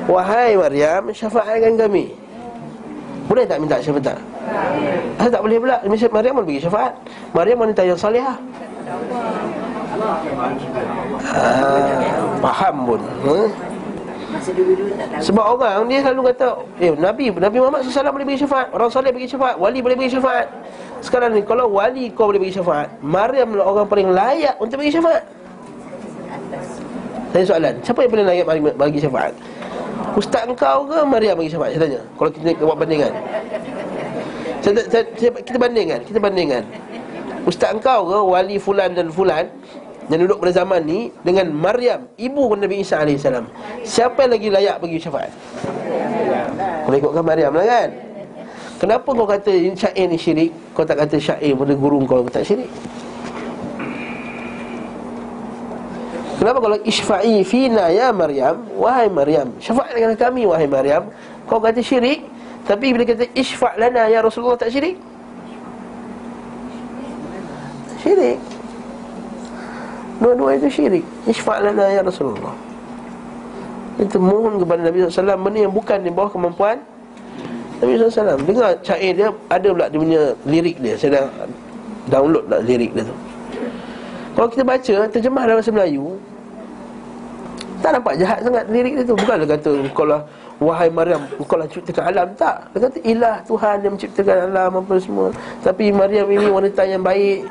Wahai Maryam Syafaatkan kami. Boleh tak minta syafaat? Asal tak boleh pula? Maryam boleh bagi syafaat. Maryam wanita yang salihah. Ah, Faham pun hmm? Tak. Sebab orang dia selalu kata Eh Nabi Nabi Muhammad SAW boleh bagi syafaat. Orang soleh bagi syafaat. Wali boleh bagi syafaat. Sekarang ni Kalau wali kau boleh bagi syafaat Maryam lah orang paling layak Untuk bagi syafaat Saya soalan Siapa yang paling layak bagi, syafaat? Ustaz engkau ke Maryam bagi syafaat? Saya tanya. Kalau kita buat bandingan. Saya, saya, Kita bandingkan Kita bandingkan. Ustaz engkau ke Wali fulan dan fulan yang duduk pada zaman ni dengan Maryam ibu Nabi Isa AS siapa yang lagi layak bagi syafaat? Kalau ikutkan Maryam lah kan? Kenapa kau kata syair ni syirik? Kau tak kata syair pada guru kau tak syirik Kenapa kalau isfa'i fina ya Maryam? Wahai Maryam Syafaat dengan kami wahai Maryam. Kau kata syirik Tapi bila kata isfa' lana ya Rasulullah tak syirik? Syirik. Dua-dua itu syirik. Isfa' lana ya Rasulullah. Itu mohon kepada Nabi SAW Benda yang bukan di bawah kemampuan Nabi SAW Dengar syair dia Ada pula dia punya lirik dia. Saya dah download lah lirik dia tu. Kalau kita baca Terjemah dalam bahasa Melayu Tak nampak jahat sangat lirik dia tu. Bukanlah kata Kau lah Wahai Maryam Kau lah ciptakan alam. Tak. Dia kata ilah Tuhan yang menciptakan alam Apa semua. Tapi Maryam ini wanita yang baik.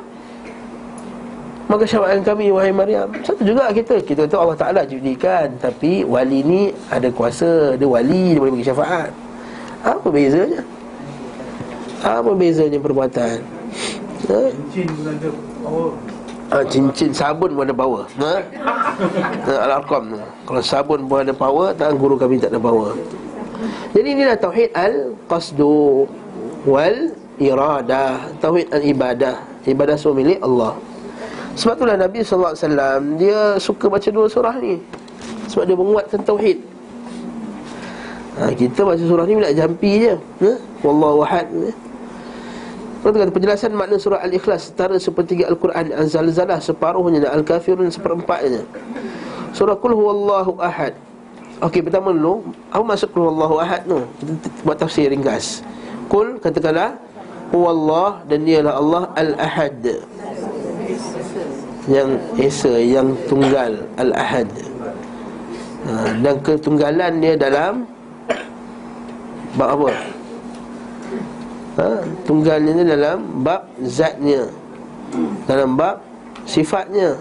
Maka syafaatkan kami wahai Maryam. Satu juga kita. Kita tahu Allah Ta'ala jadikan Tapi wali ni ada kuasa. Dia wali Dia boleh bagi syafaat. Apa bezanya? Apa bezanya perbuatan? Ha? Ha, cincin sabun pun ada power. Ha? ha, Al-Arqam tu. Kalau sabun pun ada power Tangan guru kami tak ada power. Jadi inilah Tauhid Al-Qasdu Wal-Iradah Tauhid Al-Ibadah. Ibadah semua milik Allah. Sebab itulah Nabi SAW Dia suka baca dua surah ni. Sebab dia menguatkan Tauhid. Ha, Kita baca surah ni Bila jampi je. Ha? Wallahu ahad. ha? Lepas kata penjelasan makna surah Al-Ikhlas Setara sepertiga Al-Quran Al-Zalzalah separuhnya dan Al-Kafirun seperempatnya. Surah Kul Huwallahu Ahad. Okey pertama dulu. Apa maksud Kul Huwallahu Ahad tu? Buat tafsir ringkas. Kul katakanlah Huwallah dan dialah Allah Al-Ahad. Yang esa yang tunggal al-ahad. Ha, dan ketunggalan dia dalam bab apa ha, tunggalnya ni dalam bab zatnya. Dalam bab sifatnya.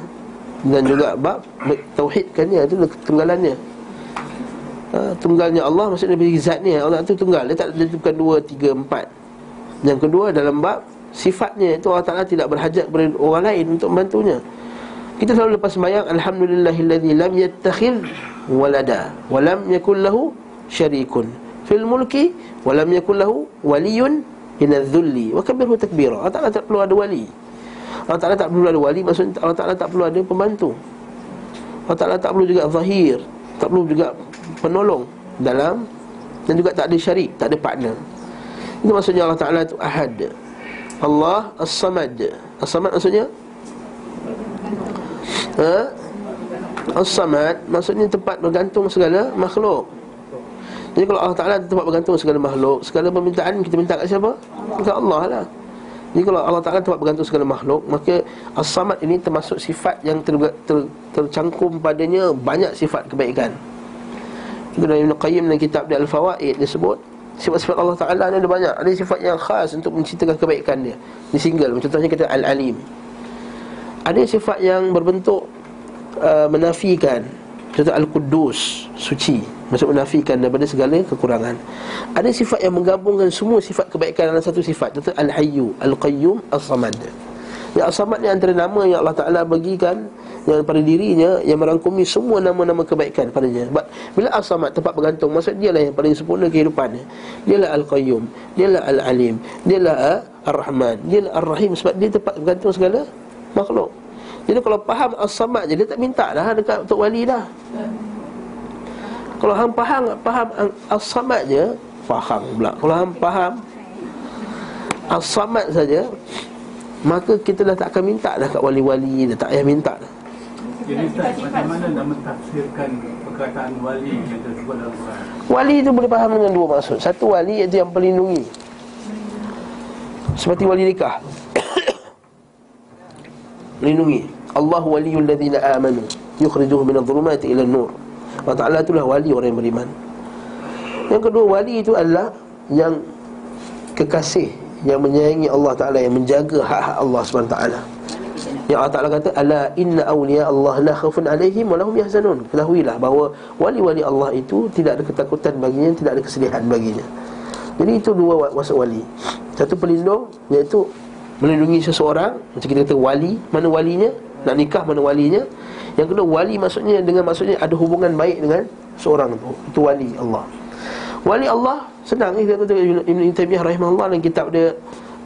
Dan juga bab tauhidkannya itu ketunggalannya. Ha, tunggalnya Allah maksudnya bagi zatnya. Allah itu tunggal dia tak dia bukan dua tiga empat. Yang kedua dalam bab sifatnya itu Allah Ta'ala tidak berhajat kepada orang lain untuk membantunya. Kita selalu lepas sembahyang Alhamdulillahilladzi lam yattakhil walada Walam yakul lahu syarikun Fil mulki Walam yakul lahu waliyun Inadzulli Wa kabirhu takbira. Allah Ta'ala tak perlu ada wali. Allah Ta'ala tak perlu ada wali Maksudnya Allah Ta'ala tak perlu ada pembantu. Allah Ta'ala tak perlu juga zahir Tak perlu juga penolong Dalam Dan juga tak ada syarik Tak ada partner. Itu maksudnya Allah Ta'ala itu ahad. Allah As-Samad. As-Samad maksudnya? Ha? As-Samad Maksudnya tempat bergantung segala makhluk Jadi kalau Allah Ta'ala tempat bergantung segala makhluk Segala permintaan kita minta kat siapa? Kat Allah lah. Jadi kalau Allah Ta'ala tempat bergantung segala makhluk Maka As-Samad ini termasuk sifat yang ter, ter, tercangkum padanya Banyak sifat kebaikan. Itu dalam Ibn Qayyim dalam kitab dia Al-Fawaid Dia sebut Sifat-sifat Allah Ta'ala ni ada banyak. Ada sifat yang khas untuk menceritakan kebaikan dia. Di single. Contohnya kata Al-Alim. Ada sifat yang berbentuk uh, Menafikan Contoh Al-Quddus Suci Maksud menafikan daripada segala kekurangan Ada sifat yang menggabungkan semua sifat kebaikan dalam satu sifat Contoh Al-Hayyu Al-Qayyum Al-Samad Yang Al-Samad ni antara nama yang Allah Ta'ala bagikan yang pada dirinya yang merangkumi semua nama-nama kebaikan padanya. Sebab bila As-Samad tempat bergantung maksud dia lah yang paling sempurna kehidupannya. Dialah Al-Qayyum, dialah Al-Alim, dialah Ar-Rahman, dialah Ar-Rahim sebab dia tempat bergantung segala makhluk. Jadi kalau faham As-Samad je dia tak minta dah dekat untuk wali dah. Kalau hang faham faham As-Samad je, faham pula. Kalau hang faham As-Samad saja, maka kita dah tak akan minta dah kat wali-wali dah tak payah minta dah. Jadi Ustaz, macam mana nak mentafsirkan perkataan wali yang tersebut dalam Quran? Wali itu boleh faham dengan dua maksud Satu wali iaitu yang pelindungi Seperti wali nikah Melindungi Allah waliyul ladhina amanu. Yukhrijuhu minal zulumati ila nur Allah Ta'ala itulah wali orang yang beriman. Yang kedua wali itu adalah Yang kekasih Yang menyayangi Allah Ta'ala Yang menjaga hak-hak Allah SWT yang Allah Ta'ala kata Ala inna awliya Allah la khafun alaihim Walahum yahzanun. Ketahuilah bahawa Wali-wali Allah itu Tidak ada ketakutan baginya Tidak ada kesedihan baginya. Jadi itu dua wa- maksud wali. Satu pelindung Iaitu Melindungi seseorang Macam kita kata wali Mana walinya? Nak nikah mana walinya? Yang kedua wali maksudnya Dengan maksudnya Ada hubungan baik dengan Seorang itu Itu wali Allah. Wali Allah Senang. Kita kata Ibn Taymiyah rahimahullah Dalam kitab dia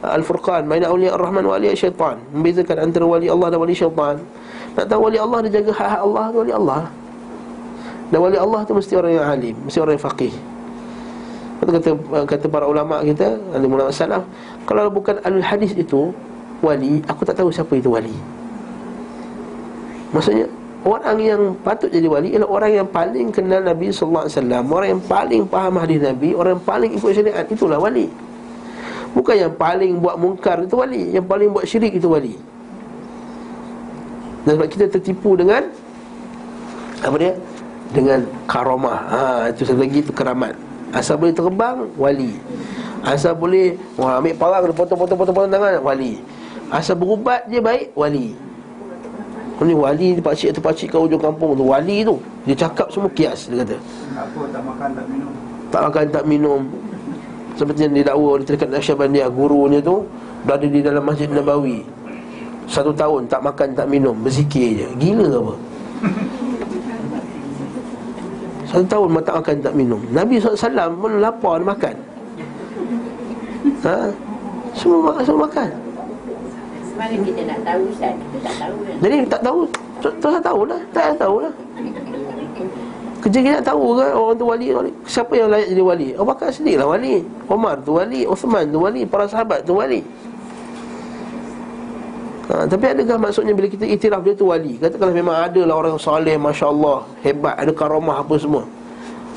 Al-Furqan Baina awliya ar-Rahman wa awliya syaitan. Membezakan antara wali Allah dan wali syaitan. Nak tahu wali Allah Dia jaga hak-hak Allah tu Wali Allah? Dan wali Allah tu mesti orang yang alim Mesti orang yang faqih. Kata, kata, kata para ulama kita Alim ulama salaf Kalau bukan alul hadis itu Wali Aku tak tahu siapa itu wali. Maksudnya Orang yang patut jadi wali Ialah orang yang paling kenal Nabi SAW Orang yang paling faham hadis Nabi Orang yang paling ikut syariat Itulah wali. Bukan yang paling buat mungkar itu wali Yang paling buat syirik itu wali. Dan sebab kita tertipu dengan Apa dia? Dengan karamah. Ha, Itu satu lagi itu keramat Asal boleh terbang, wali. Asal boleh Wah, ambil parang, dia potong-potong-potong tangan, wali. Asal berubat je baik, wali. Ini wali ni pakcik tu pakcik kat ujung kampung tu Wali tu. Dia cakap semua kias Dia kata. Apa tak makan tak minum? tak makan tak minum. Seperti yang didakwa oleh Terikat Naksyabandia Gurunya tu Berada di dalam Masjid Nabawi. Satu tahun tak makan tak minum Berzikir je. Gila ke apa Satu tahun tak makan tak minum. Nabi SAW pun lapar dia makan. Ha? Semua makan, semua makan. Mana kita nak tahu Ustaz? Kita tak tahu kan? Jadi tak tahu. Tak tak tahu lah. Tak tahu lah. Kerja kita nak tahu kan Orang tu wali, wali. Siapa yang layak jadi wali? Abu Bakar Siddiq lah wali. Omar tu wali. Uthman tu wali. Para sahabat tu wali ha, Tapi adakah maksudnya Bila kita itiraf dia tu wali? Katakanlah memang ada lah orang soleh Masya Allah Hebat Ada karamah apa semua?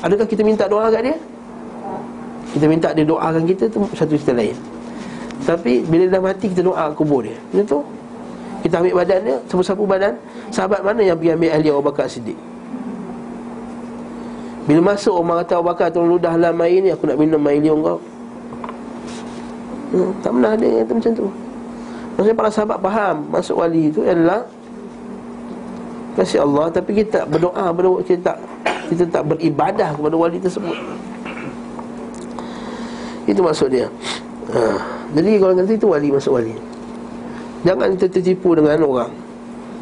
Adakah kita minta doa kat dia? Kita minta dia doakan kita tu Satu cerita lain. Tapi bila dah mati Kita doa kubur dia. Macam tu. Kita ambil badan dia Sapu-sapu badan. Sahabat mana yang pergi ambil ahli Abu Bakar Siddiq? Bila masuk orang kata Abu Bakar tolong ludahlah mai ni Aku nak minum mai liung kau. Hmm, Tak pernah ada yang kata macam tu Maksudnya para sahabat faham Masuk wali itu adalah Kasih Allah Tapi kita tak berdoa berdoa Kita tak kita tak beribadah kepada wali tersebut. Itu maksud dia. Ha. Jadi kalau kata itu wali masuk wali. Jangan kita tertipu dengan orang.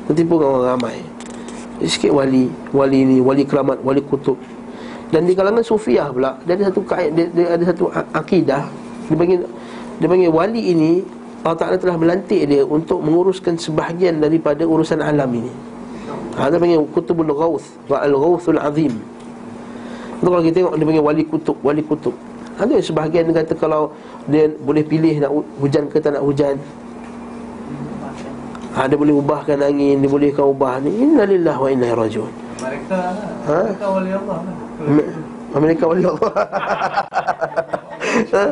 Tertipu dengan orang ramai. Sikit wali Wali ni Wali keramat Wali kutub. Dan di kalangan sufiah pula dia ada satu dia, dia ada satu akidah. Dia panggil dia panggil wali ini Allah Taala telah melantik dia untuk menguruskan sebahagian daripada urusan alam ini. Ha, dia panggil kutubul ghauth wa al ghauthul azim. Itu kalau kita tengok dia panggil wali kutub, wali kutub. Ada sebahagian dia kata kalau dia boleh pilih nak hu- hujan ke tak nak hujan. Ha, dia boleh ubahkan angin, dia boleh kau ubah ni. Innalillahi wa inna rajiun. Mereka lah Ha? Mereka wali Allah lah Me- Amerika wali Allah ha?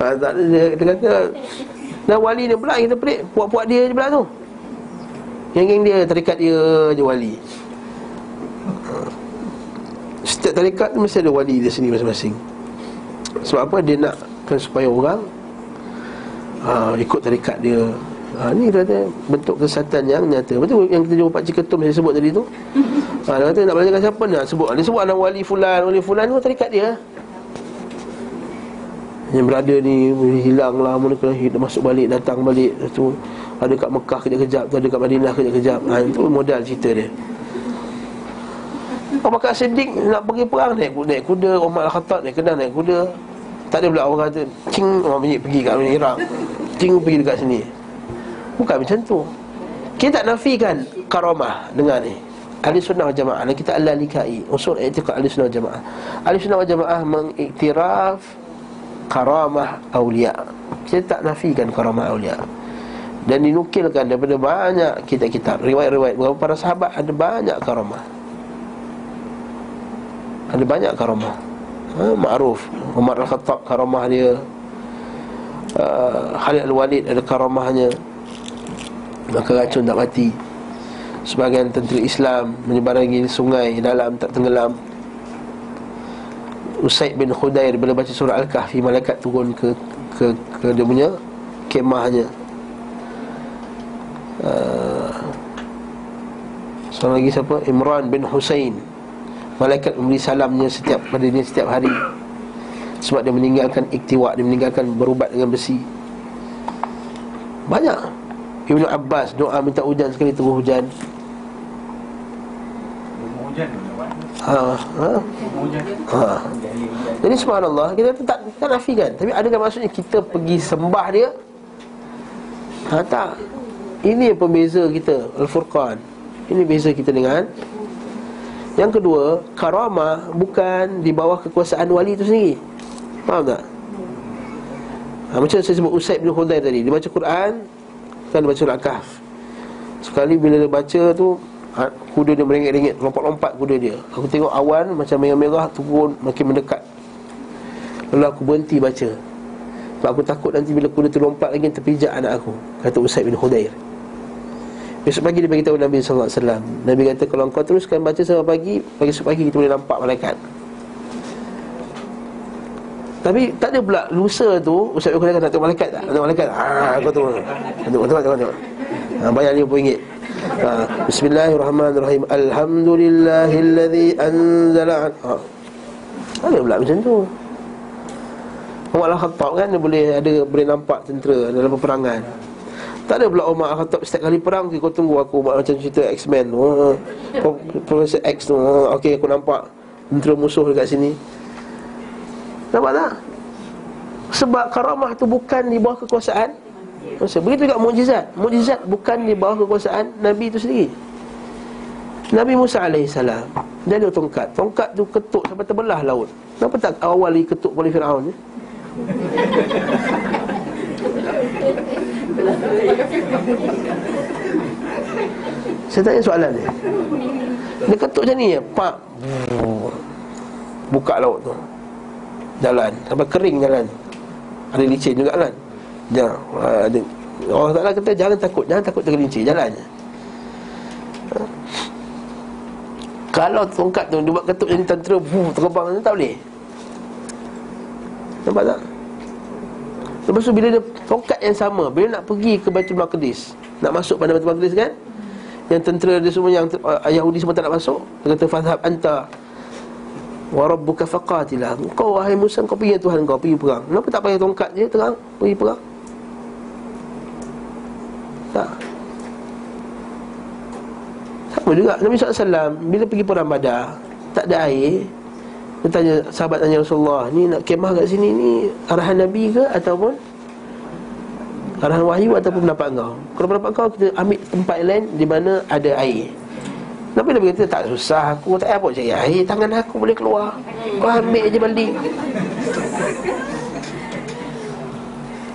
ha, tak ada dia, dia kata Dan wali dia pula kita pelik. Puak-puak dia je pula tu. Geng-geng dia tarikat dia je wali. Setiap tarikat tu mesti ada wali dia sendiri masing-masing. Sebab apa? Dia nak kan supaya orang ha, Ikut tarikat dia. Ha, Ni dia kata bentuk kesatan yang nyata. Betul yang kita jumpa Pak Cik Ketum saya sebut tadi tu? Ha, Dia kata nak belajarkan siapa nak? Sebut Dia sebut anak wali fulan Wali fulan tu tarikat dia Yang berada ni hilang lah Mula kena masuk balik Datang balik tu. Ada kat Mekah kejap-kejap tu Ada kat Madinah kejap-kejap ha, Itu modal cerita dia. Abu Bakar Siddiq nak pergi perang naik, naik kuda. Umar Al-Khattab naik kena naik kuda. Tak ada pula orang kata Cing orang pergi, pergi kat Iraq. Cing pergi dekat sini. Bukan macam tu. Kita tak nafikan karamah dengan ni. Ahli sunnah wal jamaah kita Allah likai Usul i'tiqad ahli sunnah wal jamaah. Ahli sunnah wal jamaah mengiktiraf Karamah awliya. Kita tak nafikan karamah awliya. Dan dinukilkan daripada banyak kitab-kitab. Riwayat-riwayat. Bahawa para sahabat ada banyak karamah. Ada banyak karamah. Ha, Ma'ruf. Umar Al-Khattab karamah dia. Uh, Khalid Al-Walid ada karamahnya. Maka racun tak mati. Sebagian tentera Islam Menyebarangi sungai dalam tak tenggelam Usaid bin Khudair Bila baca surah Al-Kahfi Malaikat turun ke ke, ke dia punya kemahnya. Uh, Seorang lagi siapa? Imran bin Husain. Malaikat memberi salamnya setiap pada dia setiap hari. Sebab dia meninggalkan iktiwak Dia meninggalkan berubat dengan besi. Banyak. Ibnu Abbas doa minta hujan sekali turun hujan. Hujan Ha, ha, ha. Jadi subhanallah Kita tak, tak nafikan Tapi adakah maksudnya kita pergi sembah dia? Ha tak. Ini yang pembeza kita Al-Furqan. Ini beza kita dengan. Yang kedua Karamah bukan di bawah kekuasaan wali itu sendiri. Faham tak? Ha, macam saya sebut Usaid bin Khudair tadi. Dia baca Quran Kan dia baca surah Kahf Sekali bila dia baca tu Kuda dia merengek-rengek Lompat-lompat kuda dia. Aku tengok awan macam merah-merah Turun makin mendekat. Lalu aku berhenti baca. Sebab aku takut nanti bila kuda tu lompat lagi Terpijak anak aku. Kata Usaid bin Khudair. Besok pagi dia beritahu Nabi SAW Nabi kata kalau kau teruskan baca sampai pagi Pagi esok pagi kita boleh nampak malaikat. Tapi tak ada pula lusa tu Ustaz Yoko kata nak tengok malaikat tak? Nak tengok malaikat tak? Haa, kau tengok. Tengok, tengok, tengok, tengok. Ha, Bayar RM50 ha, Bismillahirrahmanirrahim Alhamdulillahilladzi anzala ha. Ada pula macam tu Umar Al-Khattab kan dia boleh ada boleh nampak tentera dalam peperangan. Tak ada pula Umar Al-Khattab setiap kali perang kau tunggu aku buat macam cerita X-Men. Oh, Profesor X tu. Oh, okey aku nampak tentera musuh dekat sini. Nampak tak? Sebab karamah tu bukan di bawah kekuasaan Masa begitu juga mukjizat. Mukjizat bukan di bawah kekuasaan Nabi itu sendiri. Nabi Musa AS Dia ada tongkat. Tongkat tu ketuk sampai terbelah laut. Kenapa tak awal ketuk oleh Fir'aun ni? Saya tanya soalan ni Dia ketuk macam ni ya? Pak. Buka laut tu. Jalan. Sampai kering jalan. Ada licin juga kan Jangan. Ada Allah Ta'ala kata jangan takut Jangan takut tergelincir Jalan je. Ha? Kalau tongkat tu Dia buat ketuk jadi tentera Fuh, Terbang tu tak boleh. Nampak tak? Lepas tu bila dia tongkat yang sama Bila nak pergi ke Baitul Maqdis Nak masuk pada Baitul Maqdis kan? Yang tentera dia semua Yang uh, Yahudi semua tak nak masuk Dia kata Fadhab anta Wa rabbuka faqatilah. Kau wahai Musa Kau pergi Tuhan kau Pergi perang. Kenapa tak pakai tongkat je Terang Pergi perang Tak. Sama juga? Nabi SAW Bila pergi perang badar Tak ada air dia tanya, sahabat tanya Rasulullah Ni nak kemah kat sini ni Arahan Nabi ke ataupun Arahan wahyu ataupun pendapat kau? Kalau pendapat kau kita ambil tempat lain Di mana ada air. Nabi Nabi kata tak susah aku Tak apa cari air Tangan aku boleh keluar. Kau ambil je baldi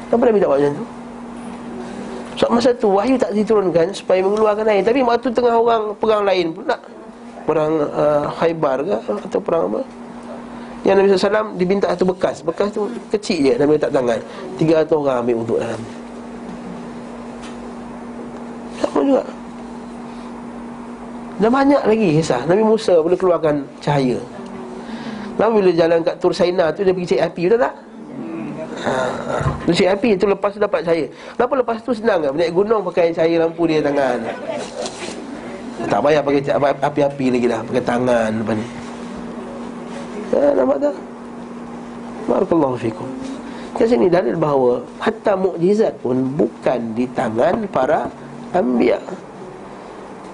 Kenapa Nabi tak buat macam tu Sebab masa tu wahyu tak diturunkan Supaya mengeluarkan air. Tapi waktu tengah orang perang lain pun nak Perang uh, Khaybar ke Atau perang apa? Yang Nabi SAW diminta satu bekas. Bekas tu kecil je Nabi letak tangan. Tiga ratus orang ambil untuk dalam. Sama juga? Dan banyak lagi kisah. Nabi Musa boleh keluarkan cahaya. Lalu bila jalan kat Tur Saina tu Dia pergi cari api, betul tak? Cari api tu lepas tu dapat cahaya Kenapa lepas tu senang kan? Naik gunung pakai cahaya lampu dia tangan Tak payah pakai api-api lagi dah Pakai tangan lepas ni Ya, nampak tak? Barakallahu fikum. Kat sini dalil bahawa hatta mukjizat pun bukan di tangan para anbiya.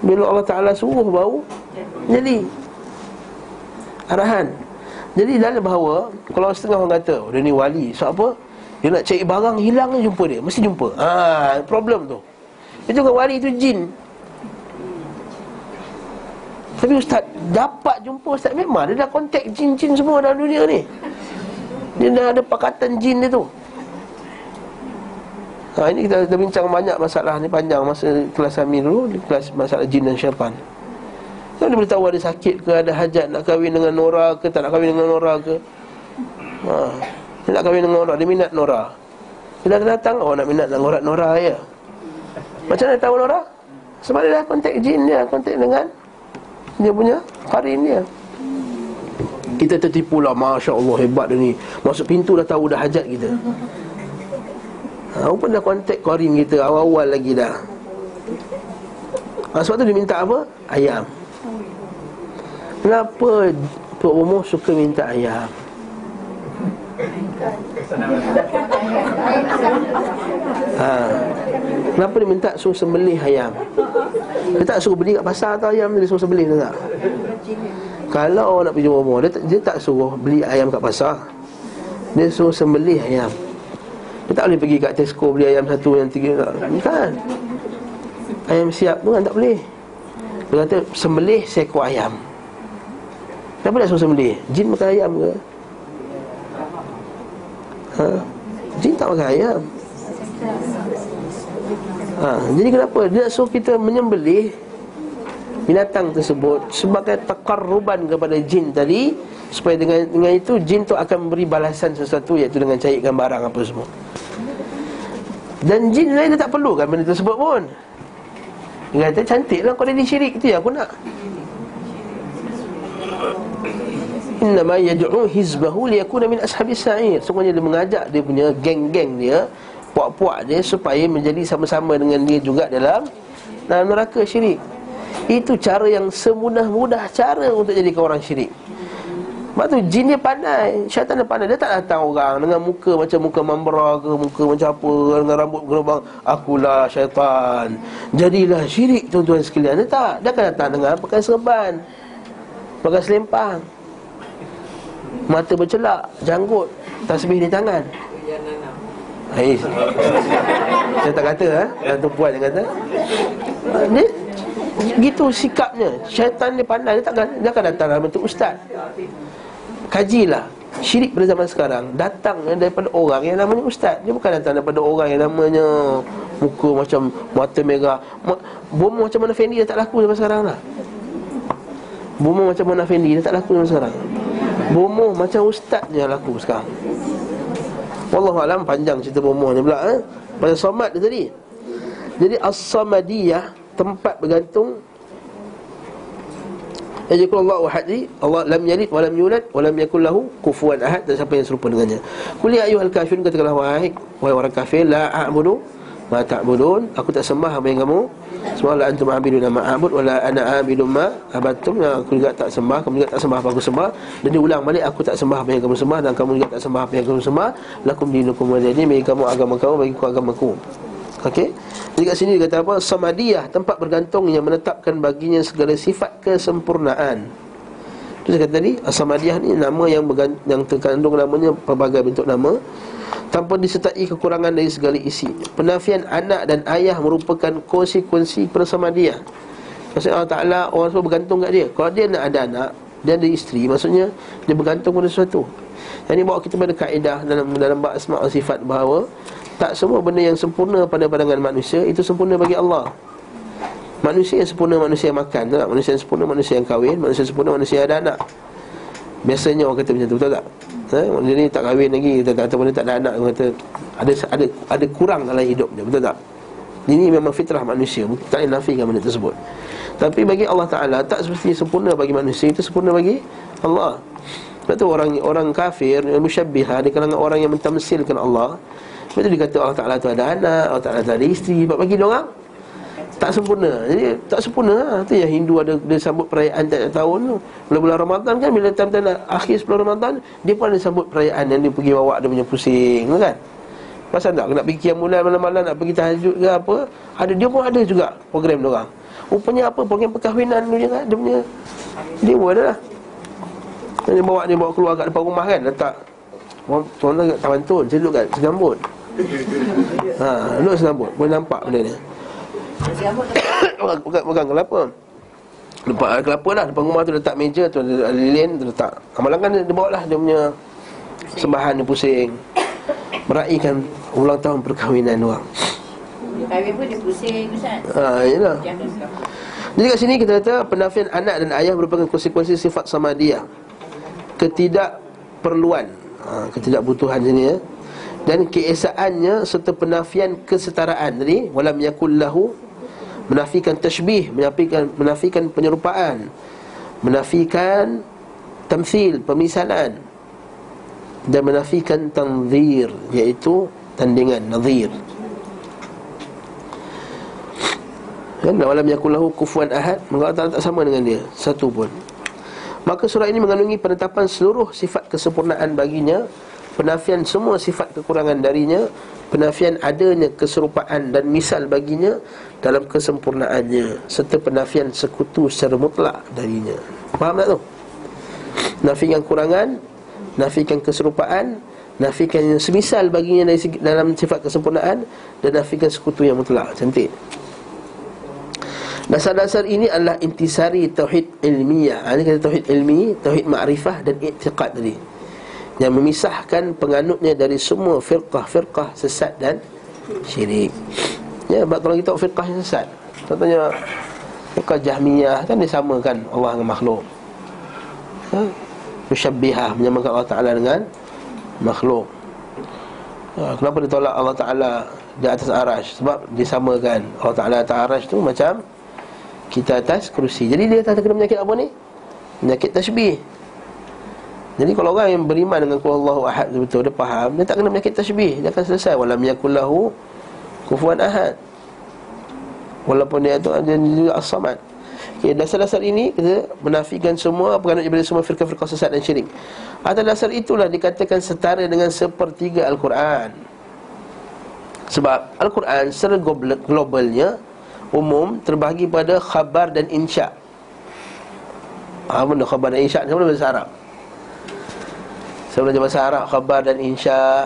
Bila Allah Taala suruh bau jadi arahan. Jadi dalil bahawa kalau setengah orang kata, oh, dia ni wali, sebab apa? Dia nak cari barang hilang jumpa dia, mesti jumpa. Ha, problem tu. Itu kan wali itu jin. Tapi ustaz dapat jumpa ustaz memang dia dah kontak jin-jin semua dalam dunia ni. Dia dah ada pakatan jin dia tu. Ha, ini kita dah bincang banyak masalah ni panjang masa kelas Amir dulu kelas masalah jin dan syaitan. Kan dia beritahu ada sakit ke ada hajat nak kahwin dengan Nora ke tak nak kahwin dengan Nora ke. Ha, dia nak kahwin dengan Nora, dia minat Nora. Bila dia datang, oh nak minat dengan orang Nora ya. Macam mana tahu Nora? Sebab dia dah kontak jin dia, kontak dengan dia punya harin dia. Kita tertipu lah Masya Allah hebat dia ni Masuk pintu dah tahu dah hajat kita ha, Apa dah kontak korin kita Awal-awal lagi dah ha, Sebab tu dia minta apa? Ayam Kenapa Puan Umur suka minta ayam? Ha. Kenapa dia minta suruh sembelih ayam? Dia tak suruh beli kat pasar atau ayam dia suruh sembelih tak? Kalau orang nak pergi rumah dia, dia tak suruh beli ayam kat pasar Dia suruh sembelih ayam Dia tak boleh pergi kat Tesco beli ayam satu yang tiga tak. Kan Ayam siap pun tak boleh Dia kata sembelih seekor ayam Kenapa nak suruh sembelih? Jin makan ayam ke? Ha? Jin tak makan ayam ha, Jadi kenapa? Dia suruh kita menyembelih binatang tersebut sebagai takarruban kepada jin tadi supaya dengan dengan itu jin tu akan memberi balasan sesuatu iaitu dengan cairkan barang apa semua. Dan jin lain dia tak perlukan benda tersebut pun. Dia kata cantiklah kau jadi syirik itu yang aku nak. Innama yad'u hizbahu liyakuna min ashabis sa'ir. Sungguhnya dia mengajak dia punya geng-geng dia, puak-puak dia supaya menjadi sama-sama dengan dia juga dalam dalam neraka syirik. Itu cara yang semudah-mudah cara untuk jadikan orang syirik. Sebab tu jin dia pandai. Syaitan dia pandai. Dia tak datang orang dengan muka macam muka mambra ke Muka macam apa Dengan rambut gelombang Akulah syaitan. Jadilah syirik tuan-tuan sekalian. Dia tak. Dia akan datang dengan pakai serban Pakai selempang Mata bercelak Janggut Tasbih di tangan Hai. Saya tak kata ha? Yang tu puan yang kata. Dia gitu sikapnya. Syaitan dia pandai dia takkan dia akan datang dalam bentuk ustaz. Kajilah Syirik pada zaman sekarang Datang daripada orang yang namanya ustaz Dia bukan datang daripada orang yang namanya Muka macam mata merah Bomo macam mana Fendi dia tak laku zaman sekarang lah Bomo macam mana Fendi dia tak laku zaman sekarang. Bomo macam ustaz yang laku sekarang. Wallahualam panjang cerita bomoh ni pula eh? Pada somat dia tadi. Jadi as-samadiyah Tempat bergantung. Yajikulullah wahad ni Allah lam yalid wa lam yulad Wa lam yakul lahu kufuan ahad Dan siapa yang serupa dengannya. Kuli ayuhal kafirun Katakanlah wahai Wahai orang kafir La a'budu Ma ta'budun Aku tak sembah apa yang kamu Semua la antum a'bidun ma a'bud Wa la ana a'bidun ma abatum Dan aku juga tak sembah Kamu juga tak sembah apa aku sembah Dan diulang balik Aku tak sembah apa yang kamu sembah Dan kamu juga tak sembah apa yang kamu sembah Lakum dinukum wa dini Bagi kamu agama kamu Bagi aku agamaku Okey. Jadi kat sini dia kata apa? Samadiyah, tempat bergantung yang menetapkan baginya segala sifat kesempurnaan. Itu saya kata tadi, Samadiyah ni nama yang bergan- yang terkandung namanya pelbagai bentuk nama tanpa disertai kekurangan dari segala isi. Penafian anak dan ayah merupakan konsekuensi persamadiyah. Maksudnya Allah Ta'ala orang semua bergantung kat dia Kalau dia nak ada anak Dia ada isteri Maksudnya Dia bergantung pada sesuatu Yang ini bawa kita pada kaedah Dalam dalam bab asma' sifat bahawa Tak semua benda yang sempurna pada pandangan manusia Itu sempurna bagi Allah Manusia yang sempurna Manusia yang makan tak? Manusia yang sempurna Manusia yang kahwin Manusia yang sempurna Manusia yang ada anak Biasanya orang kata macam tu Betul tak? Ha? Dia ni tak kahwin lagi Kita tak ataupun dia tak ada anak Dia kata ada ada ada kurang dalam hidupnya Betul tak? Ini memang fitrah manusia Tak boleh nafikan benda tersebut Tapi bagi Allah Ta'ala Tak seperti sempurna bagi manusia Itu sempurna bagi Allah Sebab tu orang orang kafir yang Musyabbihah Di kalangan orang yang mentamsilkan Allah Sebab tu dia kata Allah Ta'ala tu ada anak Allah Ta'ala tu ada isteri Sebab bagi dia orang tak sempurna. Jadi tak sempurna lah. Itu yang Hindu ada Dia sambut perayaan tiap tahun tu. Bulan-bulan Ramadan kan Bila time-time nak akhir sebelum Ramadan Dia pun ada sambut perayaan Yang dia pergi bawa dia punya pusing tu kan? Pasal tak? Nak pergi kiam bulan malam-malam Nak pergi tahajud ke apa Ada dia pun ada juga Program dia orang. Rupanya apa? Program perkahwinan tu je kan? Dia punya dia lah. Dan dia bawa dia bawa keluar kat depan rumah kan? Letak Orang tuan kat taman tun Saya duduk kat segambut Ha, duduk segambut Boleh nampak benda ni Pegang, pegang, pegang kelapa. Lepas ada kelapa lah. Depan rumah tu letak meja tu Ada lilin tu letak. Amalan kan dia, dia bawa lah Dia punya Sembahan dia pusing. Meraihkan ulang tahun perkahwinan orang Kahwin pun dia pusing Ustaz. Ha, yelah Jadi kat sini kita kata penafian anak dan ayah merupakan konsekuensi sifat samadiyah. Ketidakperluan, ha, ketidakbutuhan sini ya. Dan keesaannya serta penafian kesetaraan. Tadi walam yakul lahu menafikan tashbih, menafikan menafikan penyerupaan, menafikan tamthil, pemisalan dan menafikan tanzir iaitu tandingan nazir. Kan walam yakul lahu kufuwan ahad, Taala tak sama dengan dia satu pun. Maka surah ini mengandungi penetapan seluruh sifat kesempurnaan baginya, penafian semua sifat kekurangan darinya, penafian adanya keserupaan dan misal baginya dalam kesempurnaannya serta penafian sekutu secara mutlak darinya. Faham tak tu? Nafikan kurangan, nafikan keserupaan, nafikan yang semisal baginya dari dalam sifat kesempurnaan dan nafikan sekutu yang mutlak. Cantik. Dasar-dasar ini adalah intisari tauhid ilmiah. Ha, ini kata tauhid ilmi, tauhid ma'rifah dan i'tiqad tadi. Yang memisahkan penganutnya dari semua firqah-firqah sesat dan syirik. Ya, sebab kalau kita firqah yang sesat. Contohnya firqah Jahmiyah kan disamakan Allah dengan makhluk. Ha? Musyabbihah menyamakan Allah Taala dengan makhluk. Ha, kenapa ditolak Allah Taala di atas arash? Sebab disamakan Allah Taala atas arash tu macam kita atas kerusi. Jadi dia tak kena penyakit apa ni? Penyakit tashbih. Jadi kalau orang yang beriman dengan Qul Allahu Ahad betul dia faham, dia tak kena penyakit tashbih. Dia akan selesai walam yakul lahu kufuwan ahad. Walaupun dia tu ada juga as-samad. Okay, dasar-dasar ini kita menafikan semua penganut daripada semua firqah-firqah sesat dan syirik. Atas dasar itulah dikatakan setara dengan sepertiga Al-Quran. Sebab Al-Quran secara global, globalnya umum terbahagi pada khabar dan insya. Apa benda khabar dan insya? Apa benda bahasa Arab? Saya belajar bahasa Arab Khabar dan insya.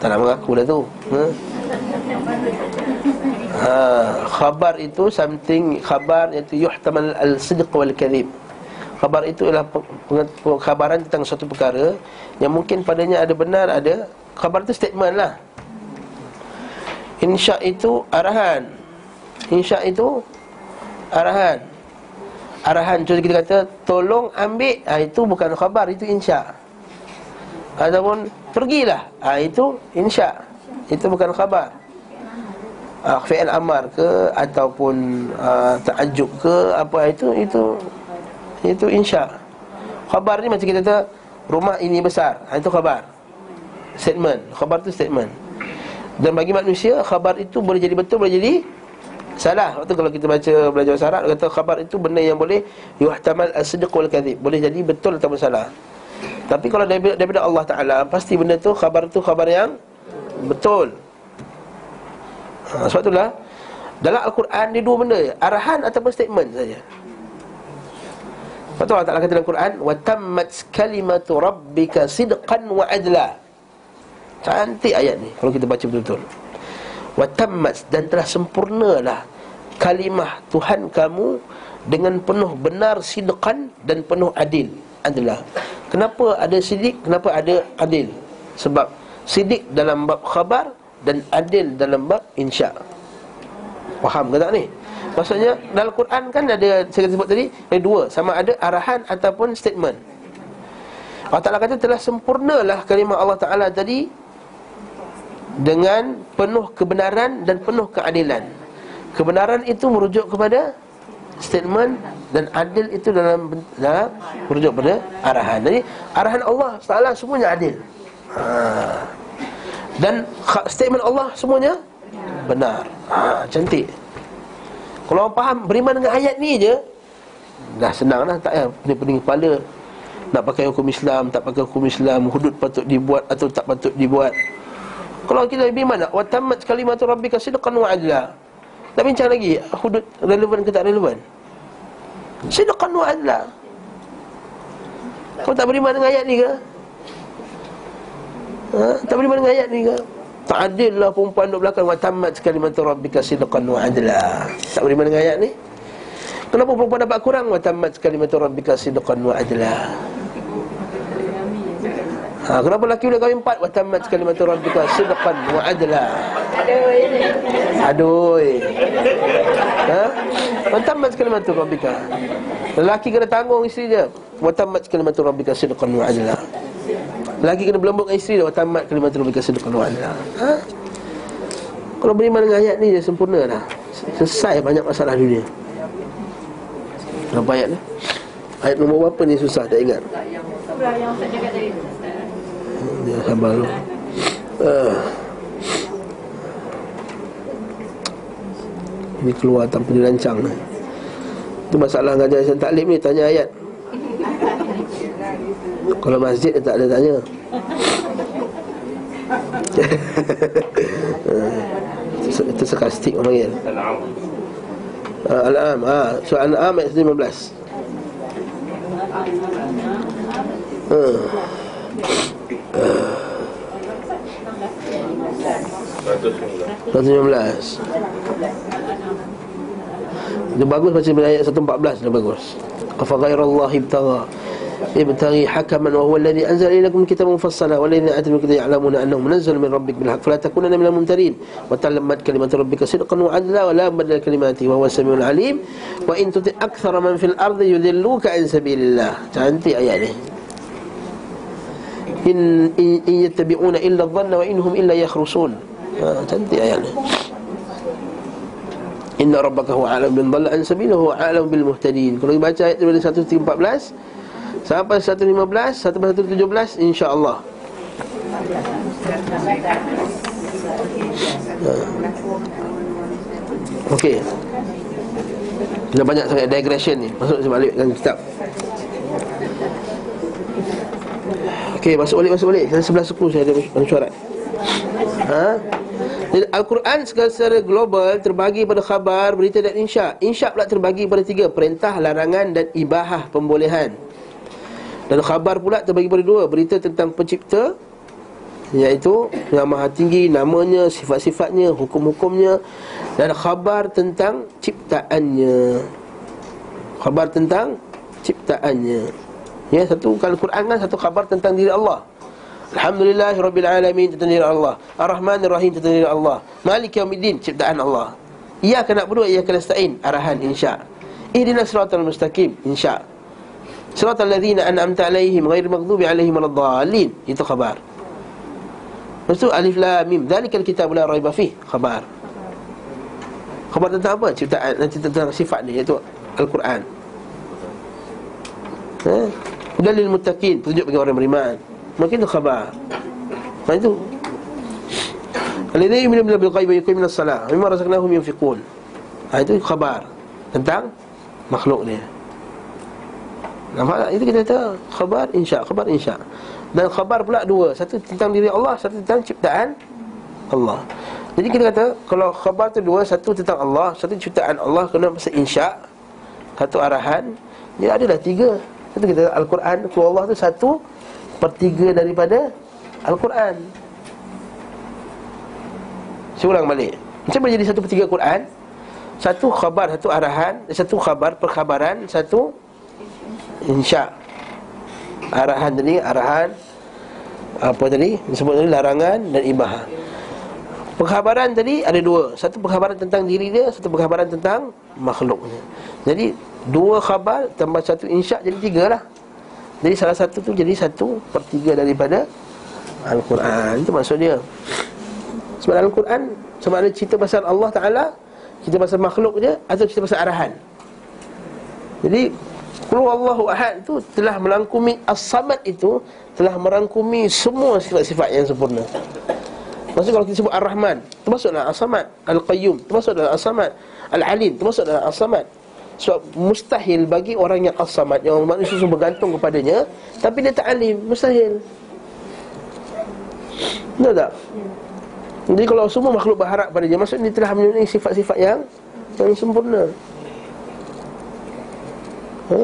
Tak nak mengaku dah tu. Ha? ha, Khabar itu something Khabar iaitu yuhtamal al-sidq wal-kadhib. Khabar itu adalah khabaran tentang suatu perkara Yang mungkin padanya ada benar ada Khabar itu statement lah. Insya itu arahan. Insya itu arahan. Arahan contoh kita kata Tolong ambil. Ha, Itu bukan khabar Itu insya Ataupun pergilah. Ha, Itu insya. Itu bukan khabar. Ha, Fi'al amar ke Ataupun ha, ta'ajub ke Apa itu Itu Itu insya. Khabar ni macam kita kata Rumah ini besar. Ha, Itu khabar. Statement. Khabar tu statement. Dan bagi manusia Khabar itu boleh jadi betul Boleh jadi Salah. Waktu kalau kita baca belajar Arab Kata khabar itu benda yang boleh Yuhtamal as-sidq wal kadhib. Boleh jadi betul atau salah Tapi kalau daripada, daripada Allah Ta'ala Pasti benda tu khabar tu khabar yang Betul. Ha, Sebab itulah Dalam Al-Quran ni dua benda Arahan ataupun statement saja. Sebab tu Allah Ta'ala kata dalam Quran Wa tammat kalimatu rabbika sidqan wa adla. Cantik ayat ni Kalau kita baca betul-betul. Watammat dan telah sempurnalah kalimah Tuhan kamu dengan penuh benar sidqan dan penuh adil. Adalah kenapa ada sidik? Kenapa ada adil? Sebab sidik dalam bab khabar dan adil dalam bab insya. Faham ke tak ni? Maksudnya dalam Quran kan ada saya sebut tadi ada dua. Sama ada arahan ataupun statement. Allah Ta'ala kata telah sempurnalah kalimah Allah Ta'ala tadi dengan penuh kebenaran dan penuh keadilan. Kebenaran itu merujuk kepada statement dan adil itu dalam dalam merujuk pada arahan. Jadi arahan Allah Taala semuanya adil. Ha. Dan statement Allah semuanya benar. Ha, cantik. Kalau orang faham beriman dengan ayat ni je dah senang dah tak payah pening-pening kepala nak pakai hukum Islam, tak pakai hukum Islam, hudud patut dibuat atau tak patut dibuat. Kalau kita lebih mana Wa tammat kalimatu rabbika sidqan wa adla Tak bincang lagi Hudud relevan ke tak relevan Sidqan wa adla Kau tak beriman dengan ayat ni ke? Ha? Tak beriman dengan ayat ni ke? Tak adil lah perempuan duduk belakang. Wa tammat kalimatu rabbika sidqan wa adla. Tak beriman dengan ayat ni? Kenapa perempuan dapat kurang? Wa tammat kalimatu rabbika sidqan wa adla Ha, kenapa lelaki boleh kahwin empat? Wa tammat kalimatu rabbika sidqan wa adla. Aduh. Ha? Wa tammat kalimatu rabbika. Lelaki kena tanggung isteri dia. Wa tammat kalimatu rabbika sidqan wa adla. Lelaki kena berlembut dengan isteri dia. Wa tammat kalimatu rabbika sidqan wa adla. Ha? Kalau beriman dengan ayat ni dia sempurna dah. Selesai banyak masalah dunia. Berapa ayat ni? Ayat nombor berapa ni susah tak ingat. Surah yang Ustaz cakap tadi tu, Sabar dulu. Ah. Ini keluar tanpa dirancang. Itu masalah ngajar Islam taklim ni Tanya ayat Kalau masjid dia tak ada tanya Itu itu sarkastik orang panggil Ah, Al-Am ha, Surah Al-Am ayat 15 Hmm. 115 Dia bagus baca bila ayat 114 Dia bagus. Afa ghairallah ibtagha. Ibtaghi hakaman wa huwa alladhi anzal ilaykum kitaban mufassala walladhina atlu kita ya'lamuna annahu munazzal min rabbik bil haqq. Fala takunanna minal mumtarin. Wa talammat kalimatu rabbika sidqan wa adla wa la badala kalimati wa huwa samiul alim. Wa in tuti akthara man fil ardi yudilluka an sabilillah. Cantik ayat ni. In in, in yattabi'una illa dhanna wa inhum illa yakhrusun ha, cantik ayat ni Inna rabbaka huwa a'lam bin dhalla an sabili huwa a'lam bil muhtadin. Kalau kita baca ayat daripada 114 sampai 115 sampai 117 insya-Allah. Ha. Okey. Dah banyak sangat digression ni. Masuk sebalik dalam kitab. Okey, masuk balik masuk balik. Saya sebelah suku saya ada mesyuarat. Ha? Al-Quran secara, secara global terbagi pada khabar, berita dan insya. Insya pula terbagi pada tiga, perintah, larangan dan ibahah pembolehan. Dan khabar pula terbagi pada dua, berita tentang pencipta iaitu yang maha tinggi namanya, sifat-sifatnya, hukum-hukumnya dan khabar tentang ciptaannya. Khabar tentang ciptaannya. Ya, satu kalau Quran kan satu khabar tentang diri Allah. Alhamdulillah Rabbil Alamin Tentang Allah. Ar-Rahman Ar-Rahim Tentang diri Allah. Malik Yawmiddin Ciptaan Allah. Ia kena berdua Ia kena stain Arahan insya. Ihdina siratal mustaqim Insya. Siratal ladhina an'amta alaihim Ghair maghdubi alaihim Al-dhalin Itu khabar. Lepas tu Alif Lam Mim. Dhalikal kitab la raiba fih Khabar. Khabar tentang apa? Ciptaan Nanti tentang sifat ni Iaitu Al-Quran. Eh? Dalil muttaqin Petunjuk bagi orang beriman Mungkin itu khabar Nah itu Alladhi yu'minu bil ghaib wa yuqimuna as-salah mimma razaqnahum yunfiqun. Ha itu khabar tentang makhluk dia. Nampak tak? Itu kita kata khabar insya, khabar insya. Dan khabar pula dua, satu tentang diri Allah, satu tentang ciptaan Allah. Jadi kita kata kalau khabar tu dua, satu tentang Allah, satu ciptaan Allah kena masa insya, satu arahan, dia adalah tiga. Satu kita Al-Quran, Allah tu satu per tiga daripada Al-Quran. Saya ulang balik. Macam mana jadi satu per tiga Quran Satu khabar, satu arahan Satu khabar, perkhabaran Satu Insya. Arahan tadi, arahan Apa tadi, disebut tadi larangan dan ibaha Perkhabaran tadi ada dua. Satu perkhabaran tentang diri dia Satu perkhabaran tentang makhluknya. Jadi dua khabar tambah satu insya jadi tiga lah Jadi salah satu tu jadi satu per tiga daripada Al-Quran. Itu maksud dia sebab dalam Quran Sama ada cerita pasal Allah Ta'ala Cerita pasal makhluk je Atau cerita pasal arahan. Jadi Kulu Allahu Ahad tu Telah melangkumi As-Samad itu Telah merangkumi semua sifat-sifat yang sempurna. Maksudnya kalau kita sebut Ar-Rahman Termasuk dalam As-Samad Al-Qayyum Termasuk dalam As-Samad Al-Alim Termasuk dalam As-Samad sebab mustahil bagi orang yang as-samad Yang manusia semua bergantung kepadanya Tapi dia tak alim, mustahil Betul tak? Jadi kalau semua makhluk berharap pada dia Maksudnya dia telah mempunyai sifat-sifat yang Yang sempurna ha?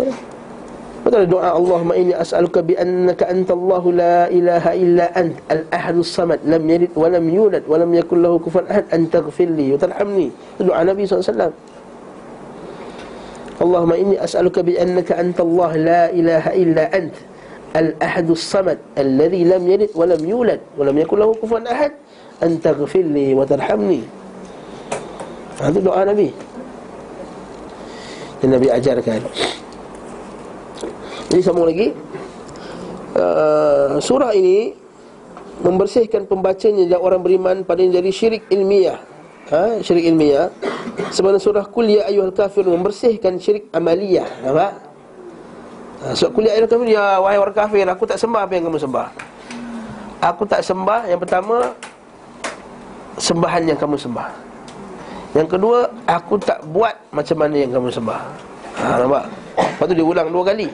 Betul doa Allahumma inni as'aluka bi annaka antallahu la ilaha illa ant al-ahadus samad lam yalid wa lam yulad wa lam yakul lahu kufuwan ahad an taghfir li wa tarhamni. Doa Nabi SAW. Allahumma inni as'aluka bi annaka antallahu la ilaha illa ant Al-ahadus samad Alladhi lam yalid wa lam yulad Wa lam yakul lahu kufuan ahad Anta ghafirli wa tarhamni. Ha, Itu doa Nabi. Yang Nabi ajarkan. Jadi sambung lagi uh, Surah ini Membersihkan pembacanya Dan orang beriman pada dari syirik ilmiah ha, Syirik ilmiah. Sebenarnya surah Kuliah Ayuhal Kafir Membersihkan syirik amaliyah. Nampak? Ha, surah Kuliah Ayuhal Kafir Ya wahai orang kafir Aku tak sembah apa yang kamu sembah. Aku tak sembah Yang pertama Sembahan yang kamu sembah. Yang kedua Aku tak buat macam mana yang kamu sembah. Ha, Nampak? Lepas tu dia ulang dua kali.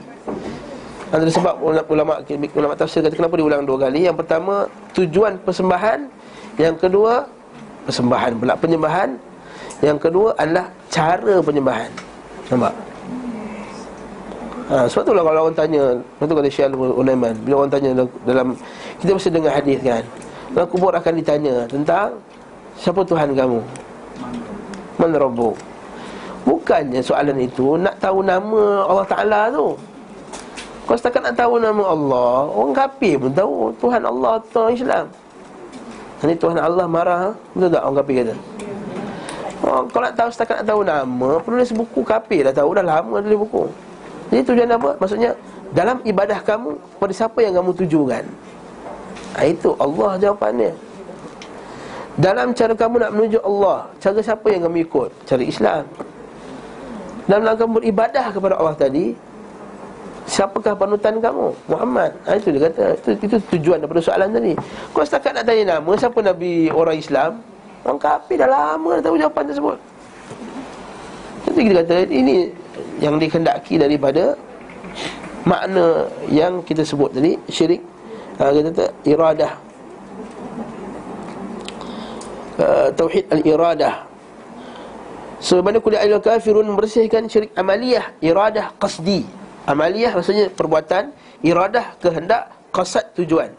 Antara sebab ulama ulama tafsir kata kenapa diulang dua kali. Yang pertama Tujuan persembahan. Yang kedua Persembahan pula. Penyembahan Yang kedua adalah Cara penyembahan. Nampak? Ha, sebab itulah kalau orang tanya Itu kata Syekh Ulaiman Bila orang tanya dalam Kita mesti dengar hadis kan? Dalam kubur akan ditanya Tentang Siapa Tuhan kamu? Man Rabbu. Bukannya soalan itu Nak tahu nama Allah Ta'ala tu. Kau setakat nak tahu nama Allah Orang kafir pun tahu Tuhan Allah Tuhan Islam Ini Tuhan Allah marah? Betul tak orang kafir kata? Oh, kalau nak tahu setakat nak tahu nama Penulis buku kafir dah tahu Dah lama tulis buku Jadi tujuan apa? Maksudnya Dalam ibadah kamu Pada siapa yang kamu tujukan ha, Itu Allah jawapannya Dalam cara kamu nak menuju Allah Cara siapa yang kamu ikut? Cara Islam Dalam kamu beribadah kepada Allah tadi Siapakah panutan kamu? Muhammad. Ha, Itu dia kata. Itu, itu tujuan daripada soalan tadi. Kau setakat nak tanya nama Siapa Nabi orang Islam? Orang kafir dah lama dah tahu jawapan tersebut. Jadi kita kata Ini yang dikendaki daripada Makna yang kita sebut tadi Syirik. Uh, Kita kata iradah. Uh, Tauhid al-iradah. Sebagaimana kuliah al-kafirun membersihkan syirik amaliyah Iradah qasdi Amaliyah maksudnya perbuatan Iradah kehendak Qasad tujuan.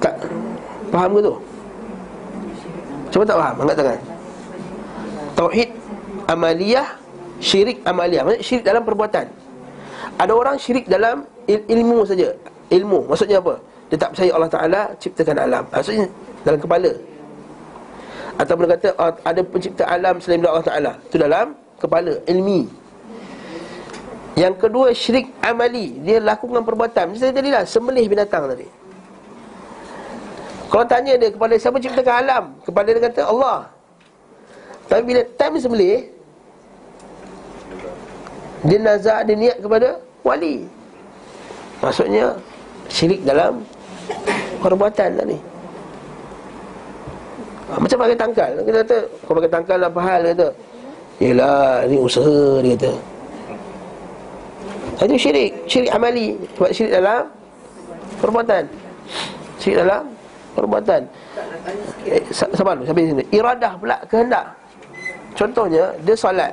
Tak, Faham ke tu? Cuba tak faham? Angkat tangan. Tauhid Amaliyah Syirik amaliyah. Maksudnya syirik dalam perbuatan. Ada orang syirik dalam il- ilmu saja. Ilmu. Maksudnya apa? Dia tak percaya Allah Ta'ala Ciptakan alam. Maksudnya dalam kepala Ataupun kata oh, Ada pencipta alam selain Allah Ta'ala. Itu dalam kepala Ilmi. Yang kedua syirik amali. Dia lakukan perbuatan. Macam tadi lah Sembelih binatang tadi. Kalau tanya dia kepada siapa ciptakan alam Kepada dia kata Allah. Tapi bila time sembelih Dia nazar dia niat kepada wali. Maksudnya Syirik dalam Perbuatan tadi ha, Macam pakai tangkal. Kita kata Kau pakai tangkal apa hal Dia kata. Yelah ni usaha Dia kata. Itu syirik Syirik amali. Sebab syirik dalam Perbuatan. Syirik dalam Perbuatan. Eh, Sabar dulu Sampai sini. Iradah pula Kehendak. Contohnya Dia solat.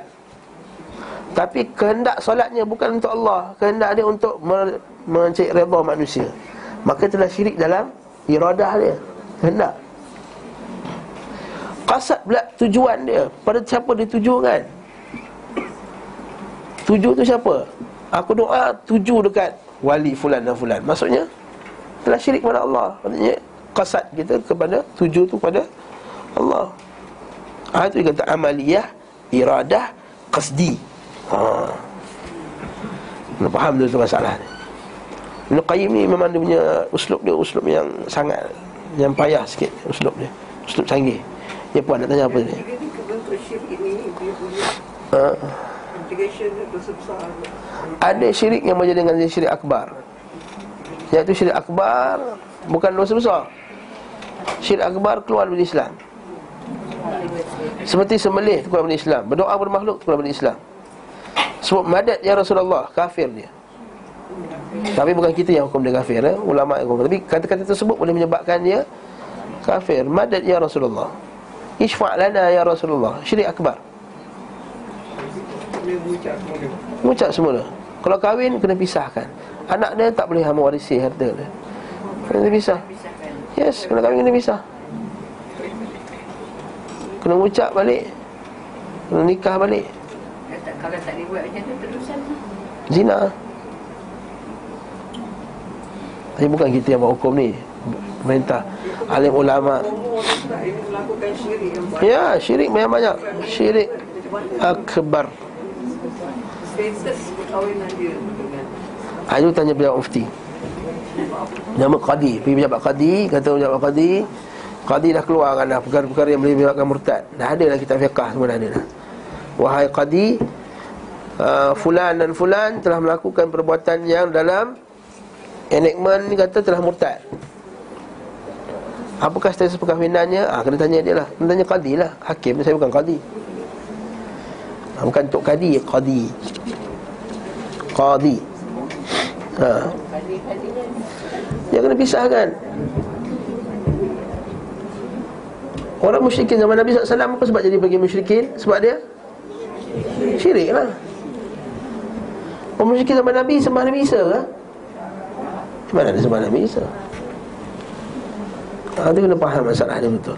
Tapi kehendak solatnya Bukan untuk Allah. Kehendak dia untuk Mencari redha manusia. Maka telah syirik dalam Iradah dia. Kehendak Kasat pula tujuan dia. Pada siapa dia tujukan Tuju tu siapa? Aku doa tuju dekat Wali fulan dan fulan. Maksudnya Telah syirik kepada Allah. Maksudnya Kasat kita kepada Tuju tu kepada Allah. Ha, Itu dia kata amaliyah Iradah Qasdi. Ha. Kena faham tu masalah ni. Ibn Qayyim ni memang dia punya Uslub dia uslub yang sangat Yang payah sikit Uslub dia. Uslub canggih Ya puan nak tanya apa ni? Dia Ha? Ada syirik yang berjaya dengan syirik akbar. Iaitu syirik akbar Bukan dosa besar. Syirik akbar keluar dari Islam. Seperti sembelih keluar dari Islam. Berdoa kepada makhluk keluar dari Islam. Sebab madat ya Rasulullah Kafir dia. Tapi bukan kita yang hukum dia kafir eh? Ulama yang hukum Tapi kata-kata tersebut boleh menyebabkan dia Kafir. Madat ya Rasulullah Ishfa' lana ya Rasulullah. Syirik akbar. Mengucap semula. Kalau kahwin kena pisahkan. Anak dia tak boleh hama warisi harta dia. Kena pisah. Yes, kena kahwin kena pisah. Kena ucap balik. Kena nikah balik. Kalau tak dibuat macam tu terusan Zina. Tapi bukan kita yang buat hukum ni Pemerintah. Alim ulama. Ya syirik banyak-banyak Syirik Akbar. Itu tanya pejabat mufti. Nama Qadi. Pergi pejabat Qadi Kata pejabat Qadi Qadi dah keluarkan dah Perkara-perkara yang boleh menyebabkan murtad. Dah ada dah kitab fiqah semua dah ada dah. Wahai Qadi uh, Fulan dan Fulan telah melakukan perbuatan yang dalam Enactment ni kata telah murtad Apakah status perkahwinannya? Ah, kena tanya dia lah Kena tanya Qadi lah Hakim saya bukan Qadi ah, Bukan Tok Qadi Qadi Qadi ha. Dia kena pisahkan Orang musyrikin zaman Nabi SAW Apa sebab jadi bagi musyrikin? Sebab dia Syirik lah Orang musyrikin zaman Nabi Sembah Nabi Isa ke? Mana ada sembah Nabi Isa? Ha, dia kena faham masalah dia betul?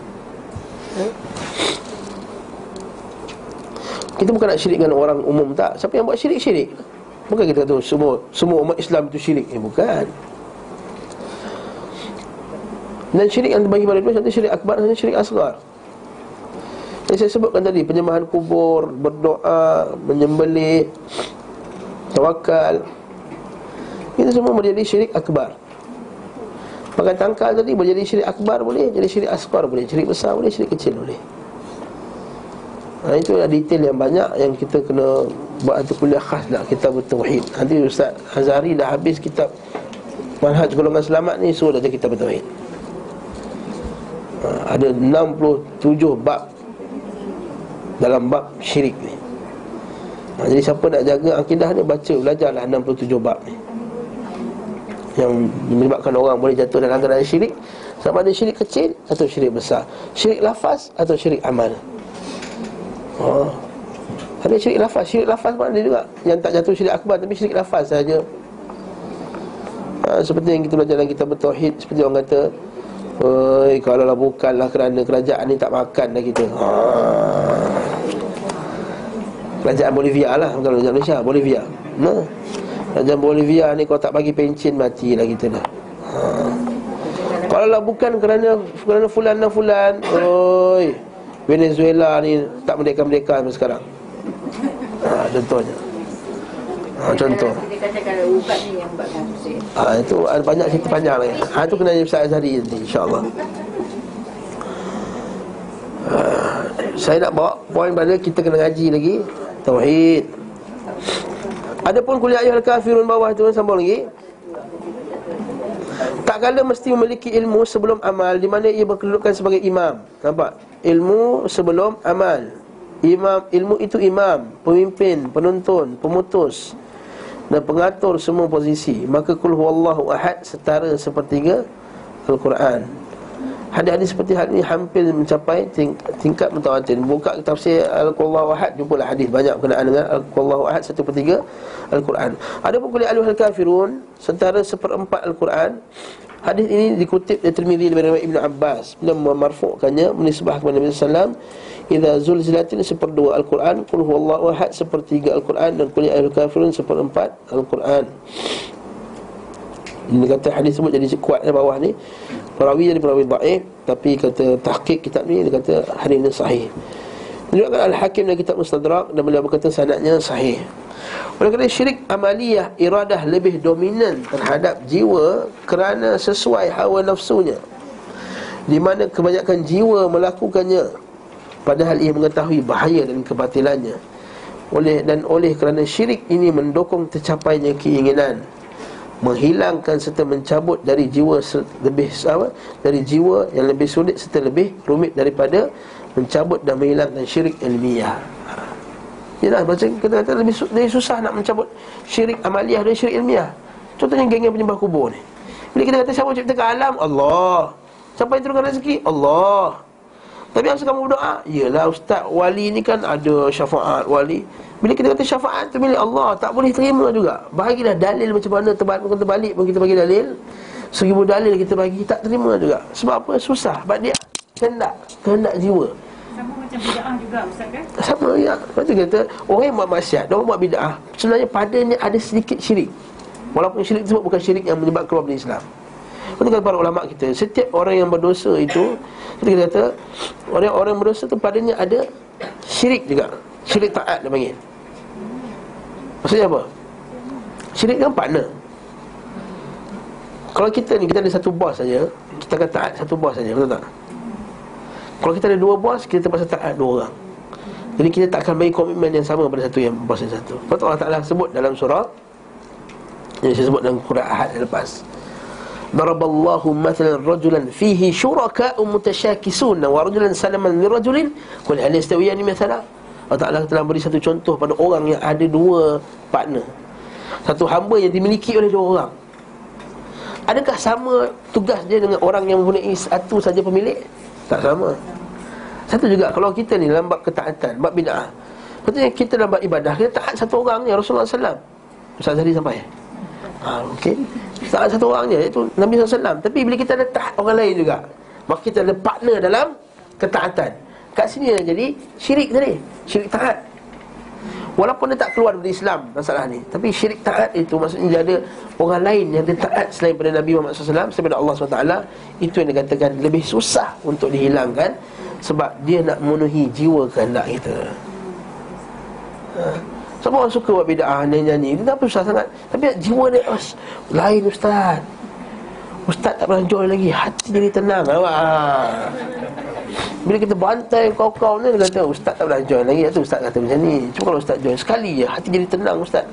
Kita bukan nak syirik dengan orang umum tak. Siapa yang buat syirik, syirik Bukan kita kata semua semua umat Islam itu syirik. Eh, Bukan. Dan syirik yang terbagi pada dua Satu syirik akbar dan syirik asgar Yang saya sebutkan tadi Penyembahan kubur Berdoa Menyembelih Tawakal Itu semua menjadi syirik akbar Makan tangkal tadi boleh jadi syirik akbar boleh Jadi syirik asgar boleh Syirik besar boleh Syirik kecil boleh Ha, itu adalah detail yang banyak yang kita kena buat satu kuliah khas nak kitab tauhid. Nanti Ustaz Azari dah habis kitab Manhaj Golongan Selamat ni suruh dah kitab tauhid. Ha, ada 67 bab dalam bab syirik ni. Ha, jadi siapa nak jaga akidah ni baca belajarlah 67 bab ni. Yang menyebabkan orang boleh jatuh dalam keadaan syirik sama ada syirik kecil atau syirik besar. Syirik lafaz atau syirik amal. Ha. Ada syirik lafaz Syirik lafaz pun ada juga Yang tak jatuh syirik akbar Tapi syirik lafaz saja ha, Seperti yang kita belajar dalam kitab bertauhid Seperti orang kata Oi, kalau lah bukanlah kerana kerajaan ni tak makan dah kita ha. Kerajaan Bolivia lah Bukan kerajaan Malaysia Bolivia nah. Kerajaan Bolivia ni kalau tak bagi pencin Matilah kita dah. Ha. Kalau lah bukan kerana Kerana fulan dan fulan Oi Venezuela ni tak merdeka-merdeka sampai sekarang. Ha, Contohnya. Ha, Contoh. Pusing ha, Itu ada banyak cerita panjang lagi ha, Itu kena jadi Ustaz Azhari nanti InsyaAllah. Ha, Saya nak bawa poin pada kita kena ngaji lagi. Tauhid Adapun kuliah ayat kafirun bawah tu sambung lagi? Tak kala mesti memiliki ilmu sebelum amal Di mana ia berkedudukan sebagai imam. Nampak? Ilmu sebelum amal. Imam Ilmu itu imam Pemimpin, penuntun, pemutus Dan pengatur semua posisi. Maka kul huwallahu ahad Setara sepertiga Al-Quran Hadis-hadis seperti hal ini hampir mencapai ting- tingkat mutawatir. Buka tafsir Al-Qur'an Ahad jumpalah hadis banyak berkenaan dengan Al-Qur'an Ahad satu per tiga Al-Quran. Adapun kuliah Al-Kafirun setara seperempat Al-Quran. Hadis ini dikutip dari Tirmizi daripada Ibn Abbas bila memarfu'kannya menisbah kepada Nabi sallallahu Idza zulzilatin seperdua Al-Quran Qul huwallahu ahad sepertiga Al-Quran Dan kuliah Al-Kafirun seperempat Al-Quran Ini kata hadis sebut jadi kuat di bawah ni Perawi jadi perawi da'if Tapi kata tahqiq kitab ni Dia kata hadis ini sahih. Menunjukkan Al-Hakim dan kitab Mustadrak Dan beliau berkata sanadnya sahih. Oleh kerana syirik amaliyah Iradah lebih dominan terhadap jiwa Kerana sesuai hawa nafsunya. Di mana kebanyakan jiwa melakukannya Padahal ia mengetahui bahaya dan kebatilannya. Oleh Dan oleh kerana syirik ini mendukung tercapainya keinginan menghilangkan serta mencabut dari jiwa lebih apa dari jiwa yang lebih sulit serta lebih rumit daripada mencabut dan menghilangkan syirik ilmiah. Yalah macam kita kata lebih, lebih susah nak mencabut syirik amaliyah dari syirik ilmiah. Contohnya geng penyembah kubur ni. Bila kita kata siapa ciptakan alam? Allah. Siapa yang turunkan rezeki? Allah. Tapi yang kamu berdoa, yalah ustaz wali ni kan ada syafaat. Wali. Bila kita kata syafaat tu milik Allah. Tak boleh terima juga. Bahagilah dalil macam mana Terbalik terbalik pun kita bagi dalil. Seribu dalil kita bagi Tak terima juga. Sebab apa? Susah. Sebab dia Kehendak. Kehendak jiwa. Sama macam bid'ah juga Ustaz kan? Sama ya. Lepas tu kata Orang yang buat maksiat Orang buat bid'ah Sebenarnya padanya ada sedikit syirik. Walaupun syirik tersebut bukan syirik yang menyebabkan keluar dari Islam Tu kata para ulama kita. Setiap orang yang berdosa itu Kita kata Orang-orang yang berdosa tu padanya ada Syirik juga. Syirik taat dia panggil. Maksudnya apa? Syirik kan partner. Kalau kita ni Kita ada satu bos saja Kita akan taat satu bos saja Betul tak? Kalau kita ada dua bos Kita terpaksa taat dua orang. Jadi kita tak akan bagi komitmen yang sama Pada satu yang bos yang satu. Tu Allah Ta'ala sebut dalam surah Yang saya sebut dalam Quran Ahad yang lepas Rajulan fihi syuraka'u mutasyakisun wa rajulan salaman li rajulin qul hal yastawiyani mathala? Allah Ta'ala telah beri satu contoh pada orang yang ada dua partner. Satu hamba yang dimiliki oleh dua orang. Adakah sama tugas dia dengan orang yang mempunyai satu saja pemilik? Tak sama. Satu juga kalau kita ni dalam bab ketaatan, bab bid'ah Maksudnya kita dalam bab ibadah, kita taat satu orang ni Rasulullah SAW Ustaz Zahri sampai? Ha, okey Taat satu orang je, iaitu Nabi SAW Tapi bila kita ada taat orang lain juga Maka kita ada partner dalam ketaatan. Kat sini yang jadi syirik tadi Syirik taat. Walaupun dia tak keluar dari Islam masalah ni. Tapi syirik taat itu maksudnya dia ada Orang lain yang dia taat selain pada Nabi Muhammad SAW Selain pada Allah SWT Itu yang dikatakan lebih susah untuk dihilangkan Sebab dia nak memenuhi jiwa kehendak kita. Ha. Sebab orang suka buat bid'ah nyanyi Dia tak apa susah sangat. Tapi jiwa dia oh, lain Ustaz. Ustaz tak pernah join lagi. Hati jadi tenang. Awak bila kita bantai kau-kau ni Dia kata Ustaz tak pernah join lagi. Itu Ustaz kata macam ni. Cuma kalau Ustaz join sekali je Hati jadi tenang Ustaz.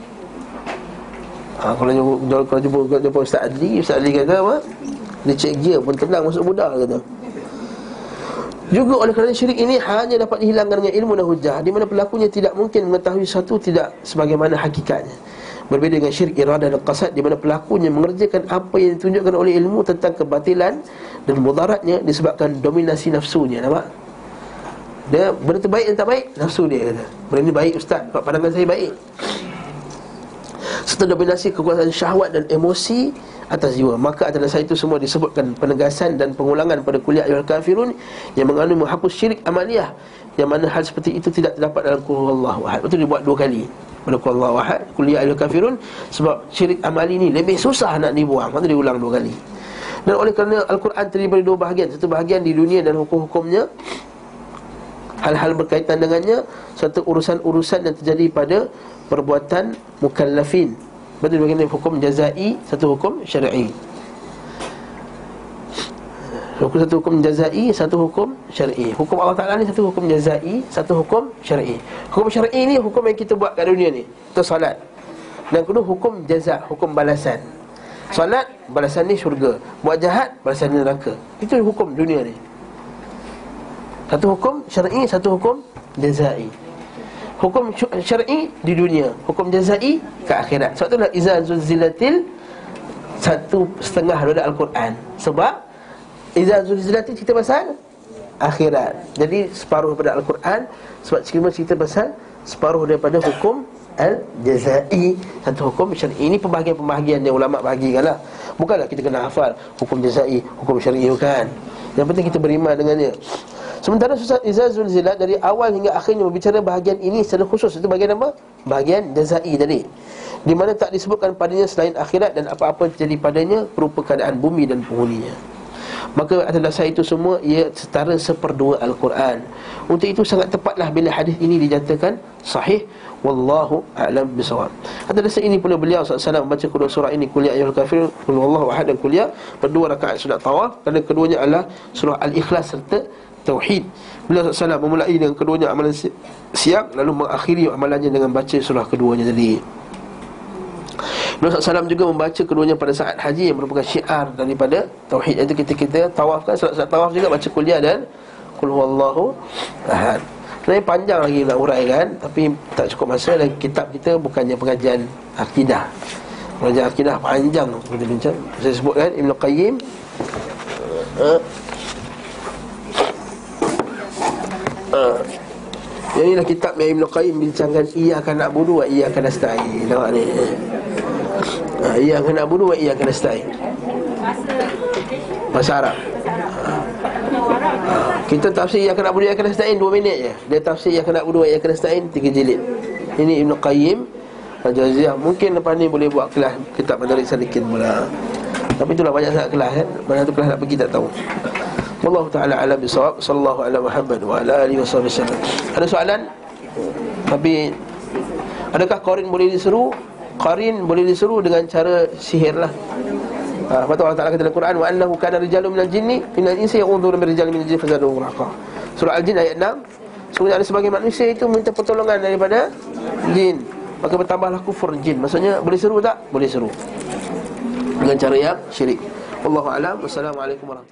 Ha, Kalau jumpa, kalau jumpa, kalau jumpa Ustaz Adli Ustaz Adli kata apa? Dia cek gear pun tenang masuk budak kata juga oleh kerana syirik ini hanya dapat dihilangkan dengan ilmu dan hujah Di mana pelakunya tidak mungkin mengetahui satu tidak sebagaimana hakikatnya. Berbeza dengan syirik iradah dan qasad Di mana pelakunya mengerjakan apa yang ditunjukkan oleh ilmu tentang kebatilan Dan mudaratnya disebabkan dominasi nafsunya Nampak? Dia benda tu baik dan tak baik Nafsu dia kata. Benda ni baik ustaz. Pandangan saya baik. Serta dominasi kekuasaan syahwat dan emosi atas jiwa. Maka atas dasar itu semua disebutkan penegasan dan pengulangan pada kuliah ayat kafirun Yang mengandung menghapus syirik amaliyah Yang mana hal seperti itu tidak terdapat dalam Qul Allah Wahad Itu dibuat dua kali pada Qul Allah Wahad Kuliah ayat kafirun Sebab syirik amali ni lebih susah nak dibuang. Maka diulang dua kali. Dan oleh kerana Al-Quran terdiri dari dua bahagian Satu bahagian di dunia dan hukum-hukumnya Hal-hal berkaitan dengannya Serta urusan-urusan yang terjadi pada Perbuatan mukallafin Betul bagian hukum jazai Satu hukum syar'i. Hukum satu hukum jazai Satu hukum syar'i. Hukum Allah Ta'ala ni satu hukum jazai Satu hukum syar'i. Hukum syar'i ni hukum yang kita buat kat dunia ni Itu salat Dan kedua hukum jaza Hukum balasan. Salat balasan ni syurga. Buat jahat balasan ni neraka. Itu hukum dunia ni. Satu hukum syar'i Satu hukum jazai Hukum syar'i di dunia Hukum jazai ke akhirat. Sebab itulah Iza zulzilatil Satu setengah daripada Al-Quran. Sebab Iza zulzilatil cerita pasal Akhirat. Jadi separuh daripada Al-Quran Sebab cerita cerita pasal Separuh daripada hukum Al-Jazai. Satu hukum syar'i. Ini pembahagian-pembahagian yang ulama' bahagikan lah Bukanlah kita kena hafal Hukum jazai, hukum syar'i bukan. Yang penting kita beriman dengannya Sementara Ustaz Izazul Zilat dari awal hingga akhirnya berbicara bahagian ini secara khusus. Itu bahagian apa? Bahagian jazai tadi. Di mana tak disebutkan padanya selain akhirat dan apa-apa terjadi padanya Berupa keadaan bumi dan penghuninya. Maka atas dasar itu semua ia setara seperdua Al-Quran. Untuk itu sangat tepatlah bila hadis ini dinyatakan sahih. Wallahu a'lam bisawab Atas dasar ini pula beliau SAW membaca kedua surah ini Kuliah Ayyul Kafir Kuliah Allah Ahad dan Kuliah Berdua rakaat sudah tawaf. Kerana keduanya adalah surah Al-Ikhlas serta Tauhid. Beliau SAW memulai dengan keduanya amalan si- siang Lalu mengakhiri amalannya dengan baca surah keduanya tadi. Beliau SAW juga membaca keduanya pada saat haji Yang merupakan syiar daripada Tauhid. Itu kita kita tawaf kan Salat-salat tawaf juga baca kuliah dan Qul huwallahu ahad. Sebenarnya panjang lagi nak uraikan Tapi tak cukup masa dan kitab kita bukannya pengajian akidah. Pengajian akidah panjang kita bincang. Saya sebutkan Ibn Qayyim uh, uh, Yang inilah kitab yang Ibn Qayyim bincangkan Ia akan nak budu wa ia akan nasta'in Nampak ni uh, Ia akan nak budu wa ia akan nasta'in Masa Arab Arab. Tak punya orang. Kita tafsir yang kena budaya kena stain 2 minit je. Dia tafsir yang kena budaya yang kena stain 3 jilid. Ini Ibn Qayyim Al-Jaziyah Mungkin lepas ni boleh buat kelas Kitab Madarik Salikin pula Tapi itulah banyak sangat kelas kan Mana tu kelas nak pergi tak tahu Wallahu ta'ala ala bisawab Sallallahu ala Muhammad Wa ala alihi wa sallam Ada soalan? Tapi Adakah Qarin boleh diseru? Qarin boleh diseru dengan cara sihir lah. Ha, lepas tu Allah Ta'ala kata dalam Quran Wa annahu kana rijalun minal jinni Minal insi ya'udhu min rijalun minal jinni Fazadu raqa Surah Al-Jin ayat 6 Sungguhnya ada sebagai manusia itu Minta pertolongan daripada jin. Maka bertambahlah kufur jin. Maksudnya boleh seru tak? Boleh seru. Dengan cara yang syirik. Wallahu'alam Wassalamualaikum warahmatullahi